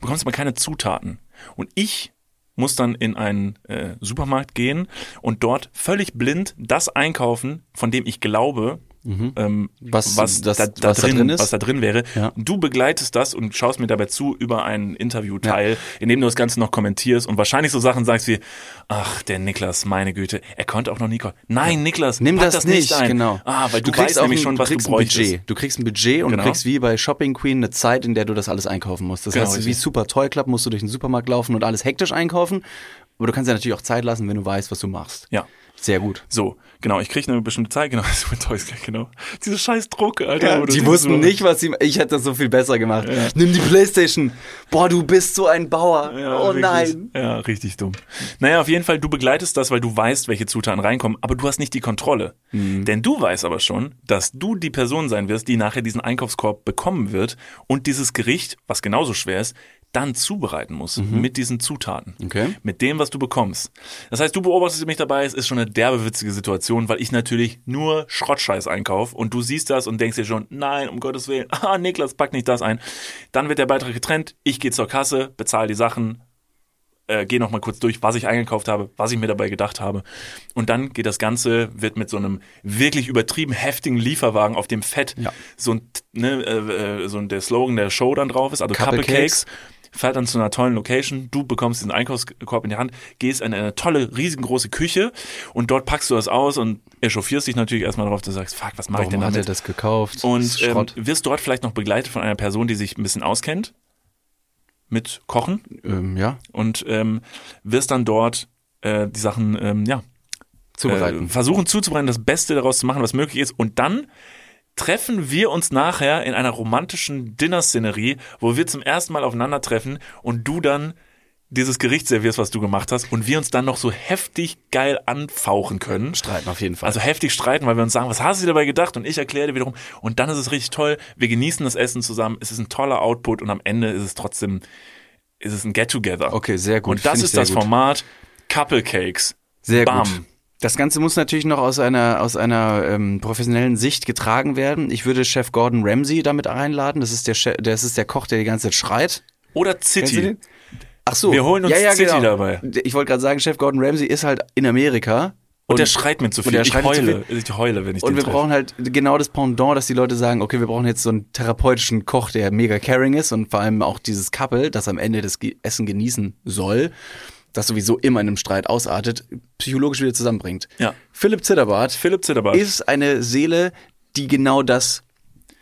Bekommst aber keine Zutaten. Und ich muss dann in einen äh, Supermarkt gehen und dort völlig blind das einkaufen, von dem ich glaube, ähm, Was- was, das- da, da, was da drin, drin ist? was da drin wäre. Ja. Du begleitest das und schaust mir dabei zu über einen Interviewteil, in dem du das Ganze noch kommentierst und wahrscheinlich so Sachen sagst wie, ach, der Niklas, meine Güte, er konnte auch noch nie kochen. Nein, Niklas, Nimm pack das, nicht, ein. genau. Ah, weil du, weißt auch nämlich ein- schon, was du kriegst ein bräuchtest. Budget. Du kriegst ein Budget und Genau. du kriegst wie bei Shopping Queen eine Zeit, in der du das alles einkaufen musst. Das Genau, heißt, wie. Super Toy Club musst du durch den Supermarkt laufen und alles hektisch einkaufen. Aber du kannst ja natürlich auch Zeit lassen, wenn du weißt, was du machst. Ja. Sehr gut. So, genau, ich kriege eine bestimmte Zeit, genau, mit Toys, genau. Diese scheiß Druck, Alter. du die wussten so- nicht, was sie. Ich hätte das so viel besser gemacht. Nimm die Playstation. Boah, du bist so ein Bauer. Ja, oh wirklich. nein. Ja, richtig dumm. Naja, auf jeden Fall, du begleitest das, weil du weißt, welche Zutaten reinkommen, aber du hast nicht die Kontrolle. Mhm. Denn du weißt aber schon, dass du die Person sein wirst, die nachher diesen Einkaufskorb bekommen wird und dieses Gericht, was genauso schwer ist, dann zubereiten muss mit diesen Zutaten. Mhm. Okay. Mit dem, was du bekommst. Das heißt, du beobachtest mich dabei, es ist schon eine derbe witzige Situation, weil ich natürlich nur Schrottscheiß einkaufe und du siehst das und denkst dir schon, nein, um Gottes Willen, ah, Niklas, pack nicht das ein. Dann wird der Beitrag getrennt, ich gehe zur Kasse, bezahle die Sachen, äh, gehe nochmal kurz durch, was ich eingekauft habe, was ich mir dabei gedacht habe. Und dann geht das Ganze, wird mit so einem wirklich übertrieben heftigen Lieferwagen auf dem Fett, Ja. so ein, ne, äh, äh, so ein, der Slogan der Show dann drauf ist, also Couple Couple Cakes, fährt dann zu einer tollen Location, du bekommst diesen Einkaufskorb in die Hand, gehst in eine tolle, riesengroße Küche und dort packst du das aus und echauffierst dich natürlich erstmal darauf, du sagst, fuck, was mache ich Warum denn hat damit? er das gekauft? Und ähm, wirst dort vielleicht noch begleitet von einer Person, die sich ein bisschen auskennt mit Kochen Ähm, ja, und ähm, wirst dann dort äh, die Sachen ähm, ja zubereiten. äh, versuchen zuzubereiten, das Beste daraus zu machen, was möglich ist. Und dann treffen wir uns nachher in einer romantischen Dinner-Szenerie, wo wir zum ersten Mal aufeinandertreffen und du dann dieses Gericht servierst, was du gemacht hast, und wir uns dann noch so heftig geil anfauchen können. Streiten auf jeden Fall. Also heftig streiten, weil wir uns sagen, was hast du dir dabei gedacht? Und ich erkläre dir wiederum. Und dann ist es richtig toll. Wir genießen das Essen zusammen. Es ist ein toller Output und am Ende ist es trotzdem, ist es ein Get-Together. Okay, sehr gut. Und das Find ist das gut. Format Couple Cakes. Sehr Bam. gut. Das Ganze muss natürlich noch aus einer, aus einer ähm, professionellen Sicht getragen werden. Ich würde Chef Gordon Ramsay damit einladen. Das ist der, Chef, das ist der Koch, der die ganze Zeit schreit. Oder City. Ach so. Wir holen uns ja, ja, City genau. dabei. Ich wollte gerade sagen, Chef Gordon Ramsay ist halt in Amerika. Und, der schreit mir zu und viel. der Ich heule. Ich heule, wenn ich Und wir treffe. brauchen halt genau das Pendant, dass die Leute sagen, okay, wir brauchen jetzt so einen therapeutischen Koch, der mega caring ist und vor allem auch dieses Couple, das am Ende das Essen genießen soll, das sowieso immer in einem Streit ausartet, psychologisch wieder zusammenbringt. Ja. Philipp Zitterbart Philipp Zitterbart. ist eine Seele, die genau das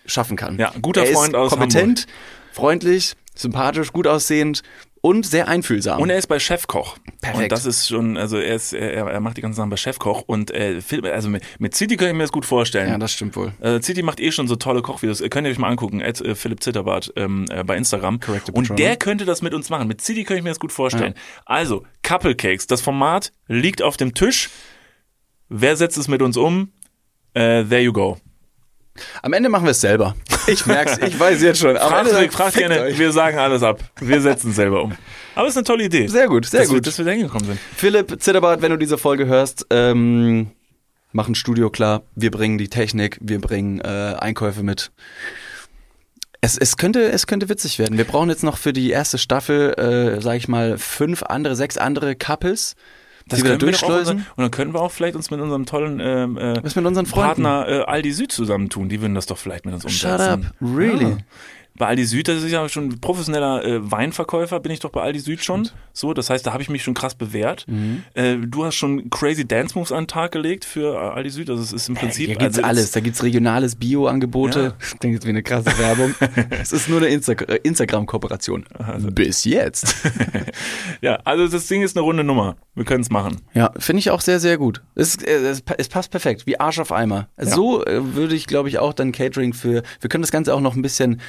schaffen kann. Ja, guter er Freund ist aus kompetent, freundlich, sympathisch, gut aussehend und sehr einfühlsam. Und er ist bei Chefkoch. Perfekt. Und das ist schon, also er ist, er, er macht die ganzen Sachen bei Chefkoch und äh, also mit, mit City kann ich mir das gut vorstellen. ja, das stimmt wohl. Äh, City macht eh schon so tolle Kochvideos. Äh, Könnt ihr euch mal angucken, at, äh, Philipp Zitterbart ähm, äh, bei Instagram. Corrected Und der könnte das mit uns machen. Mit City könnte ich mir das gut vorstellen. Also, Couple Cakes, das Format liegt auf dem Tisch. Wer setzt es mit uns um? Äh, there you go. Am Ende machen wir es selber. Ich merk's, ich weiß jetzt schon. Am Frag, Ende sagen, frag fickt gerne, euch. wir sagen alles ab. Wir setzen es selber um. Aber es ist eine tolle Idee. Sehr gut, sehr dass Wir, gut. dass wir da hingekommen sind. Philipp Zitterbart, wenn du diese Folge hörst, ähm, mach ein Studio klar. Wir bringen die Technik, wir bringen äh, Einkäufe mit. Es, es, könnte, es könnte witzig werden. Wir brauchen jetzt noch für die erste Staffel, äh, sag ich mal, fünf andere, sechs andere Couples, die wir da durchschleusen. unser- Und dann können wir auch vielleicht uns mit unserem tollen ähm, äh, mit unseren Freunden? Partner äh, Aldi Süd zusammentun. Die würden das doch vielleicht mit uns umsetzen. Shut up, really? Ja. Bei Aldi Süd, das ist ja schon professioneller äh, Weinverkäufer, bin ich doch bei Aldi Süd schon. So, das heißt, da habe ich mich schon krass bewährt. Mhm. Äh, du hast schon crazy Dance Moves an den Tag gelegt für äh, Aldi Süd. Also es ist im Prinzip Hier gibt's also alles. Da gibt's regionales Bio-Angebote. Ja. Das klingt jetzt wie eine krasse Werbung. Es ist nur eine Insta äh, Instagram-Kooperation. Also Bis jetzt. Ja, also das Ding ist eine runde Nummer. Wir können es machen. Ja, finde ich auch sehr, sehr gut. Es, äh, es, es passt perfekt, wie Arsch auf Eimer. So äh, würde ich, glaube ich, auch dann Catering für, wir können das Ganze auch noch ein bisschen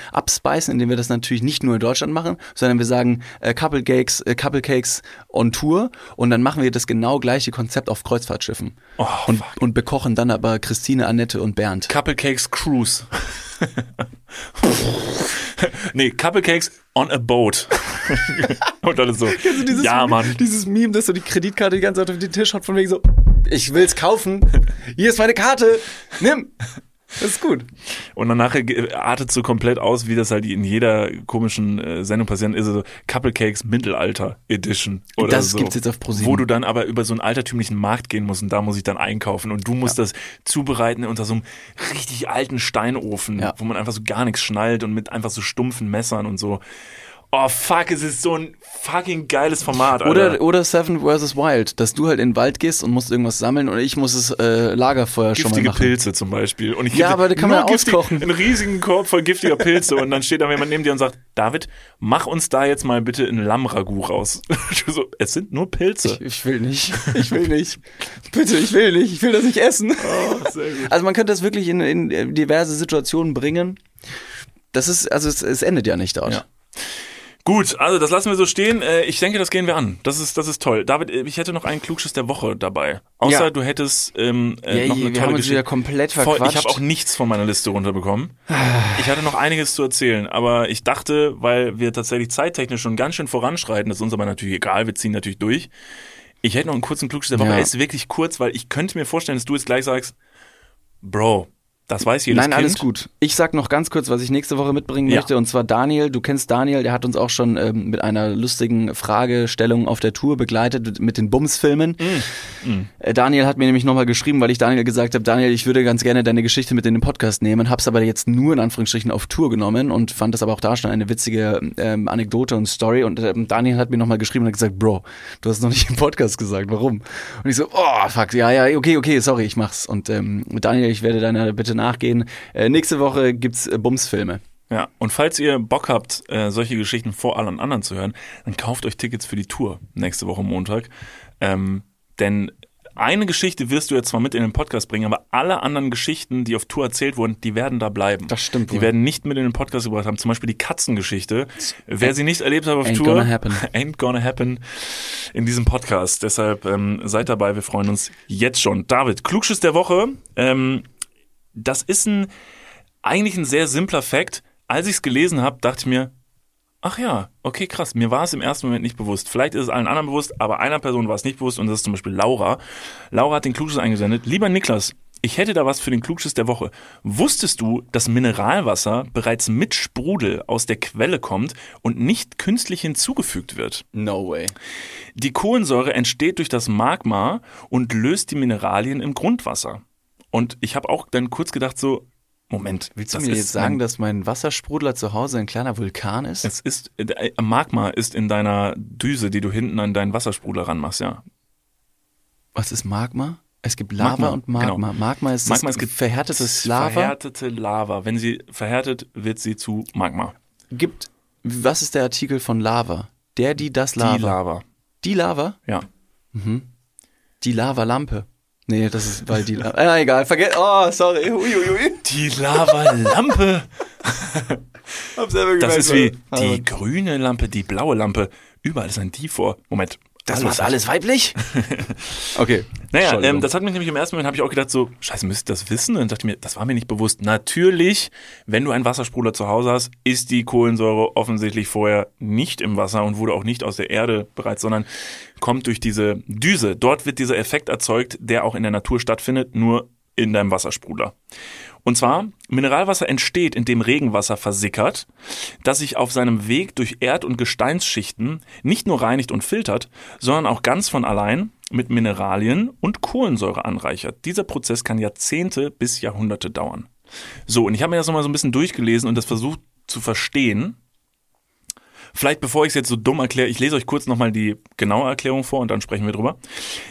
abspeisen, indem wir das natürlich nicht nur in Deutschland machen, sondern wir sagen äh, Couple Cakes, äh, Couple Cakes on Tour und dann machen wir das genau gleiche Konzept auf Kreuzfahrtschiffen. Oh, und, fuck. und bekochen dann aber Christine, Annette und Bernd. Couple Cakes Cruise. nee, Couple Cakes on a boat. Und alles so. ja, Mann. Dieses Meme, dass so die Kreditkarte die ganze Zeit auf den Tisch hat, von wegen so, ich will's kaufen. Hier ist meine Karte. Nimm. Das ist gut. Und dann nachher artet so komplett aus, wie das halt in jeder komischen äh, Sendung passiert ist, so Couple Cakes Mittelalter Edition oder Das so. gibt's jetzt auf ProSieben. Wo du dann aber über so einen altertümlichen Markt gehen musst und da muss ich dann einkaufen und du musst das zubereiten unter so einem richtig alten Steinofen, Ja. wo man einfach so gar nichts schnallt und mit einfach so stumpfen Messern und so. Oh fuck, es ist so ein fucking geiles Format, Alter. Oder, oder Seven vs. Wild, dass du halt in den Wald gehst und musst irgendwas sammeln und ich muss das äh, Lagerfeuer schon mal Giftige machen. Pilze zum Beispiel. Und ich Ja, aber da kann man giftig- auskochen. Einen riesigen Korb voll giftiger Pilze und dann steht da jemand neben dir und sagt, David, mach uns da jetzt mal bitte ein Lammragout raus. So, es sind nur Pilze. Ich will nicht. Ich will nicht. Bitte, ich will nicht. Ich will das nicht essen. Oh, sehr gut. Also man könnte das wirklich in, in diverse Situationen bringen. Das ist, also es, es endet ja nicht dort. Ja. Gut, also das lassen wir so stehen. Äh, Ich denke, das gehen wir an. Das ist, das ist toll. David, äh, ich hätte noch einen Klugschiss der Woche dabei. Außer Ja. du hättest ähm, äh, Ja, noch wir eine tolle haben uns Geschichte. wieder komplett Voll, verquatscht. ich habe auch nichts von meiner Liste runterbekommen. Ich hatte noch einiges zu erzählen, aber ich dachte, weil wir tatsächlich zeittechnisch schon ganz schön voranschreiten, das ist uns aber natürlich egal, wir ziehen natürlich durch. Ich hätte noch einen kurzen Klugschiss der Woche. Ja. Er ist wirklich kurz, weil ich könnte mir vorstellen, dass du jetzt gleich sagst, Bro, das weiß jedes Nein, Kind. alles gut. Ich sag noch ganz kurz, was ich nächste Woche mitbringen Ja. möchte. Und zwar Daniel. Du kennst Daniel, der hat uns auch schon ähm, mit einer lustigen Fragestellung auf der Tour begleitet mit den Bums-Filmen. Mm. Äh, Daniel hat mir nämlich nochmal geschrieben, weil ich Daniel gesagt habe, Daniel, ich würde ganz gerne deine Geschichte mit in den Podcast nehmen, hab's aber jetzt nur in Anführungsstrichen auf Tour genommen und fand das aber auch da schon eine witzige ähm, Anekdote und Story. Und ähm, Daniel hat mir nochmal geschrieben und hat gesagt, Bro, du hast noch nicht im Podcast gesagt, warum? Und ich so, oh, fuck, ja, ja, okay, okay, sorry, ich mach's. Und ähm, Daniel, ich werde deiner Bitte nachgehen. Äh, nächste Woche gibt's äh, Bumsfilme. Ja, und falls ihr Bock habt, äh, solche Geschichten vor allen anderen zu hören, dann kauft euch Tickets für die Tour nächste Woche Montag. Ähm, denn eine Geschichte wirst du jetzt zwar mit in den Podcast bringen, aber alle anderen Geschichten, die auf Tour erzählt wurden, die werden da bleiben. Das stimmt Die wohl. werden nicht mit in den Podcast gebracht haben. Zum Beispiel die Katzengeschichte. Wer sie nicht erlebt hat auf Ain't Tour, gonna happen. ain't gonna happen in diesem Podcast. Deshalb ähm, seid dabei, wir freuen uns jetzt schon. David, Klugschiss der Woche. Ähm, das ist ein eigentlich ein sehr simpler Fakt. Als ich es gelesen habe, dachte ich mir, ach ja, okay, krass. Mir war es im ersten Moment nicht bewusst. Vielleicht ist es allen anderen bewusst, aber einer Person war es nicht bewusst und das ist zum Beispiel Laura. Laura hat den Klugschiss eingesendet. Lieber Niklas, ich hätte da was für den Klugschiss der Woche. Wusstest du, dass Mineralwasser bereits mit Sprudel aus der Quelle kommt und nicht künstlich hinzugefügt wird? No way. Die Kohlensäure entsteht durch das Magma und löst die Mineralien im Grundwasser. Und ich habe auch dann kurz gedacht so, Moment, Willst du mir jetzt sagen, dass mein Wassersprudler zu Hause ein kleiner Vulkan ist? es ist äh, Magma ist in deiner Düse, die du hinten an deinen Wassersprudler ranmachst, ja. Was ist Magma? Es gibt Lava Magma, und Magma. genau. Magma ist Magma das ist verhärtetes Lava. Verhärtete Lava. Wenn sie verhärtet, wird sie zu Magma. Gibt, was ist der Artikel von Lava? Der, die, das Lava. Die Lava. Die Lava? Ja. Die Lavalampe. Nee, das ist, weil die Lava. Ah, egal, vergesst. Oh, sorry. Uiuiui. Die Lavalampe. Das ist wie die grüne Lampe, die blaue Lampe. Überall ist ein Die vor. Moment. Das war alles weiblich? okay. Naja, ähm, das hat mich nämlich im ersten Moment, habe ich auch gedacht so, scheiße, müsste ich das wissen? Und dann dachte ich mir, das war mir nicht bewusst. Natürlich, wenn du einen Wassersprudler zu Hause hast, ist die Kohlensäure offensichtlich vorher nicht im Wasser und wurde auch nicht aus der Erde bereits, sondern kommt durch diese Düse. Dort wird dieser Effekt erzeugt, der auch in der Natur stattfindet, nur in deinem Wassersprudler. Und zwar, Mineralwasser entsteht, indem Regenwasser versickert, das sich auf seinem Weg durch Erd- und Gesteinsschichten nicht nur reinigt und filtert, sondern auch ganz von allein mit Mineralien und Kohlensäure anreichert. Dieser Prozess kann Jahrzehnte bis Jahrhunderte dauern. So, und ich habe mir das nochmal so ein bisschen durchgelesen und das versucht zu verstehen. Vielleicht bevor ich es jetzt so dumm erkläre, ich lese euch kurz nochmal die genaue Erklärung vor und dann sprechen wir drüber.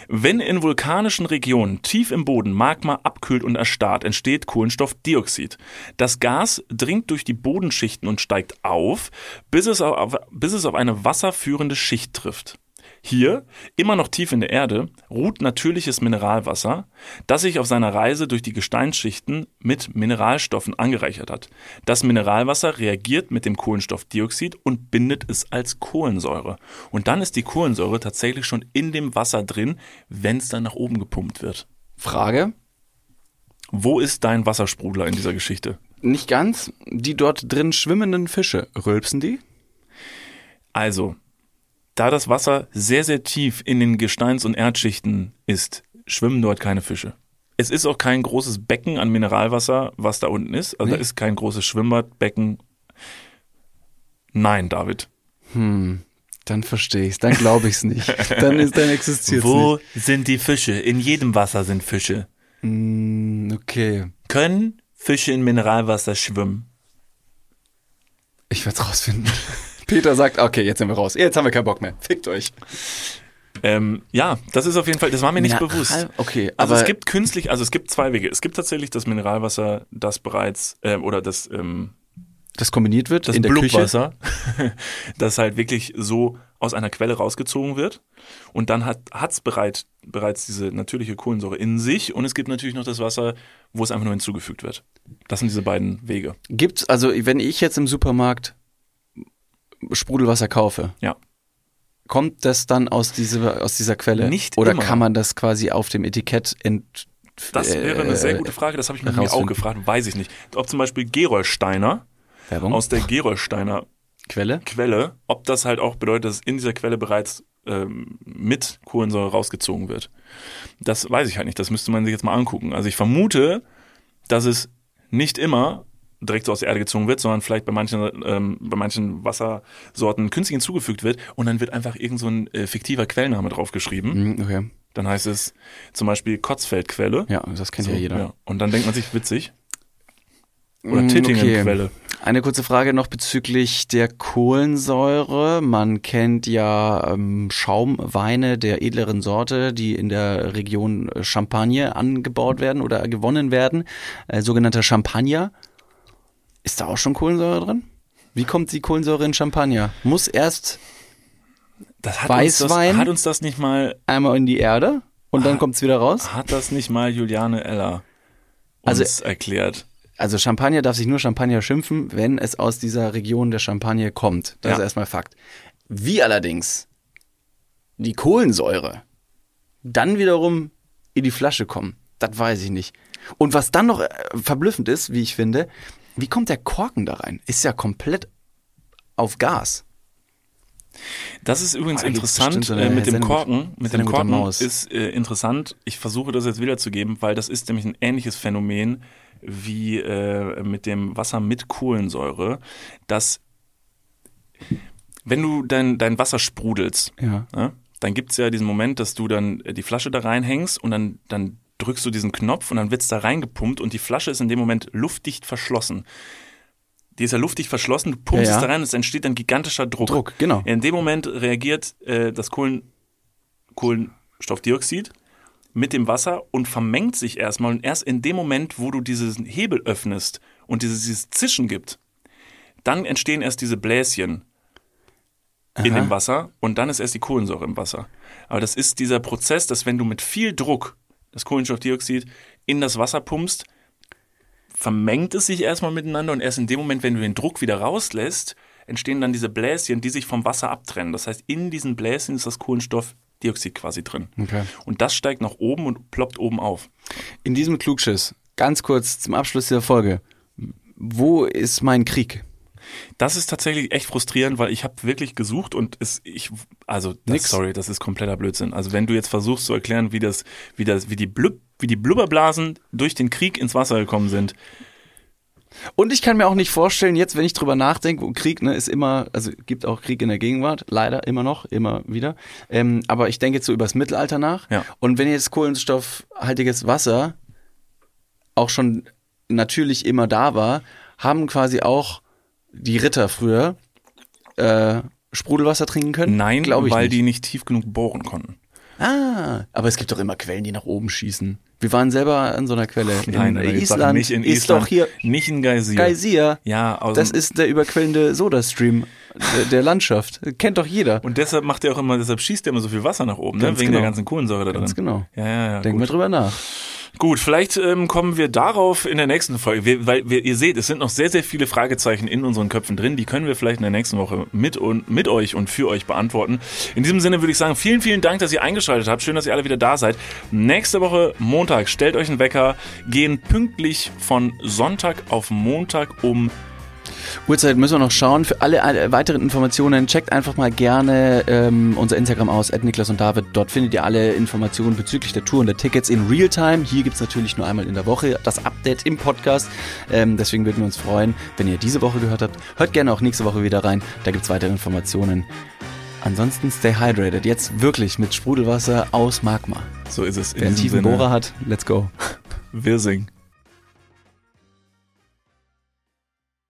Wenn in vulkanischen Regionen tief im Boden Magma abkühlt und erstarrt, entsteht Kohlenstoffdioxid. Das Gas dringt durch die Bodenschichten und steigt auf, bis es auf, bis es auf eine wasserführende Schicht trifft. Hier, immer noch tief in der Erde, ruht natürliches Mineralwasser, das sich auf seiner Reise durch die Gesteinsschichten mit Mineralstoffen angereichert hat. Das Mineralwasser reagiert mit dem Kohlenstoffdioxid und bindet es als Kohlensäure. Und dann ist die Kohlensäure tatsächlich schon in dem Wasser drin, wenn es dann nach oben gepumpt wird. Frage? Wo ist dein Wassersprudler in dieser Geschichte? Nicht ganz. Die dort drin schwimmenden Fische, rülpsen die? Also, da das Wasser sehr, sehr tief in den Gesteins- und Erdschichten ist, schwimmen dort keine Fische. es ist auch kein großes Becken an Mineralwasser, was da unten ist. Also Nee. da ist kein großes Schwimmbadbecken. Nein, David. Hm, dann verstehe ich's, dann glaube ich's nicht. Dann ist dann existiert's Wo sind die Fische? In jedem Wasser sind Fische. nicht. Hm, okay. Können Fische in Mineralwasser schwimmen? Ich werd's rausfinden. Peter sagt, okay, jetzt sind wir raus. Jetzt haben wir keinen Bock mehr. Fickt euch. Ähm, ja, das ist auf jeden Fall, das war mir nicht Mineral- bewusst. Okay, Also aber es gibt künstlich, also es gibt zwei Wege. Es gibt tatsächlich das Mineralwasser, das bereits, äh, oder das, ähm, das kombiniert wird das in der Küche. Blubwasser, das halt wirklich so aus einer Quelle rausgezogen wird. Und dann hat hat's bereit, bereits diese natürliche Kohlensäure in sich. Und es gibt natürlich noch das Wasser, wo es einfach nur hinzugefügt wird. Das sind diese beiden Wege. Gibt's, also wenn ich jetzt im Supermarkt Sprudelwasser kaufe, Ja. kommt das dann aus dieser, aus dieser Quelle? Nicht Oder immer. kann man das quasi auf dem Etikett ent, Das wäre eine sehr gute Frage, das habe ich mich mir auch gefragt, weiß ich nicht. Ob zum Beispiel Gerolsteiner Werbung? aus der Gerolsteiner Quelle? Quelle, ob das halt auch bedeutet, dass in dieser Quelle bereits ähm, mit Kohlensäure rausgezogen wird. Das weiß ich halt nicht, das müsste man sich jetzt mal angucken. Also ich vermute, dass es nicht immer direkt so aus der Erde gezogen wird, sondern vielleicht bei manchen, ähm, bei manchen Wassersorten künstlich hinzugefügt wird und dann wird einfach irgend so ein äh, fiktiver Quellname draufgeschrieben. Hm, okay. Dann heißt es zum Beispiel Kotzfeldquelle. Ja, das kennt So, ja jeder. Und dann denkt man sich, witzig. Oder Mm, Tittingenquelle. Eine kurze Frage noch bezüglich der Kohlensäure. Man kennt ja ähm, Schaumweine der edleren Sorte, die in der Region Champagne angebaut werden oder gewonnen werden, äh, sogenannter Champagner. Ist da auch schon Kohlensäure drin? Wie kommt die Kohlensäure in Champagner? Muss erst Das hat, uns das, Weißwein? hat uns das nicht mal einmal in die Erde und dann kommt's wieder raus? Hat das nicht mal Juliane Eller uns Also- erklärt? Also Champagner darf sich nur Champagner schimpfen, wenn es aus dieser Region der Champagne kommt. Das Ja. ist erstmal Fakt. Wie allerdings die Kohlensäure dann wiederum in die Flasche kommen, das weiß ich nicht. Und was dann noch äh, verblüffend ist, wie ich finde, wie kommt der Korken da rein? Ist ja komplett auf Gas. Das ist übrigens Ah, interessant so äh, mit dem Korken. Mit dem Korken ist äh, interessant. Ich versuche das jetzt wiederzugeben, weil das ist nämlich ein ähnliches Phänomen wie äh, mit dem Wasser mit Kohlensäure, dass wenn du dein, dein Wasser sprudelst, Ja. Ja? Dann gibt's ja diesen Moment, dass du dann die Flasche da reinhängst und dann, dann drückst du diesen Knopf und dann wird's da reingepumpt und die Flasche ist in dem Moment luftdicht verschlossen. Die ist ja luftdicht verschlossen, du pumpst Ja, ja. es da rein und es entsteht ein gigantischer Druck. Druck, genau. In dem Moment reagiert äh, das Kohlen, Kohlenstoffdioxid mit dem Wasser und vermengt sich erstmal. Und erst in dem Moment, wo du diesen Hebel öffnest und dieses, dieses Zischen gibt, dann entstehen erst diese Bläschen in Aha. dem Wasser und dann ist erst die Kohlensäure im Wasser. Aber das ist dieser Prozess, dass wenn du mit viel Druck das Kohlenstoffdioxid in das Wasser pumpst, vermengt es sich erstmal miteinander und erst in dem Moment, wenn du den Druck wieder rauslässt, entstehen dann diese Bläschen, die sich vom Wasser abtrennen. Das heißt, in diesen Bläschen ist das Kohlenstoffdioxid quasi drin. Okay. Und das steigt nach oben und ploppt oben auf. In diesem Klugschiss, ganz kurz zum Abschluss dieser Folge. Wo ist mein Krieg? Das ist tatsächlich echt frustrierend, weil ich habe wirklich gesucht und es ich also das, Nix. sorry, das ist kompletter Blödsinn. Also wenn du jetzt versuchst zu erklären, wie das wie das wie die Blub, wie die Blubberblasen durch den Krieg ins Wasser gekommen sind. Und ich kann mir auch nicht vorstellen, jetzt, wenn ich drüber nachdenke, wo Krieg ne, ist immer, also gibt auch Krieg in der Gegenwart, leider immer noch, immer wieder. Ähm, aber ich denke jetzt so übers Mittelalter nach. Ja. Und wenn jetzt kohlenstoffhaltiges Wasser auch schon natürlich immer da war, haben quasi auch die Ritter früher äh, Sprudelwasser trinken können? Nein, Glaube ich weil nicht. die nicht tief genug bohren konnten. Ah, aber es gibt doch immer Quellen, die nach oben schießen. Wir waren selber an so einer Quelle. In Nein, sag Island nicht in ist Island, doch hier nicht in Geysir. Geysir. Ja, aus Das dem- ist der überquellende Soda-Stream der, der Landschaft. Kennt doch jeder. und deshalb macht er auch immer, deshalb schießt er immer so viel Wasser nach oben, ne? Wegen genau. der ganzen Kohlensäure da drin. Ganz genau. Ja, ja, ja. Denken wir gut. drüber nach. Gut, vielleicht ähm, kommen wir darauf in der nächsten Folge, wir, weil wir, ihr seht, es sind noch sehr, sehr viele Fragezeichen in unseren Köpfen drin. Die können wir vielleicht in der nächsten Woche mit und mit euch und für euch beantworten. In diesem Sinne würde ich sagen, vielen, vielen Dank, dass ihr eingeschaltet habt. Schön, dass ihr alle wieder da seid. Nächste Woche Montag stellt euch einen Wecker, gehen pünktlich von Sonntag auf Montag um Uhrzeit müssen wir noch schauen. Für alle, alle weiteren Informationen checkt einfach mal gerne ähm, unser Instagram aus, Niklas und David. Dort findet ihr alle Informationen bezüglich der Tour und der Tickets in Realtime. Hier gibt's natürlich nur einmal in der Woche das Update im Podcast. Ähm, deswegen würden wir uns freuen, wenn ihr diese Woche gehört habt. Hört gerne auch nächste Woche wieder rein. Da gibt's weitere Informationen. Ansonsten stay hydrated. Jetzt wirklich mit Sprudelwasser aus Magma. So ist es. Wer einen tiefen Bohrer hat, let's go. Wir singen.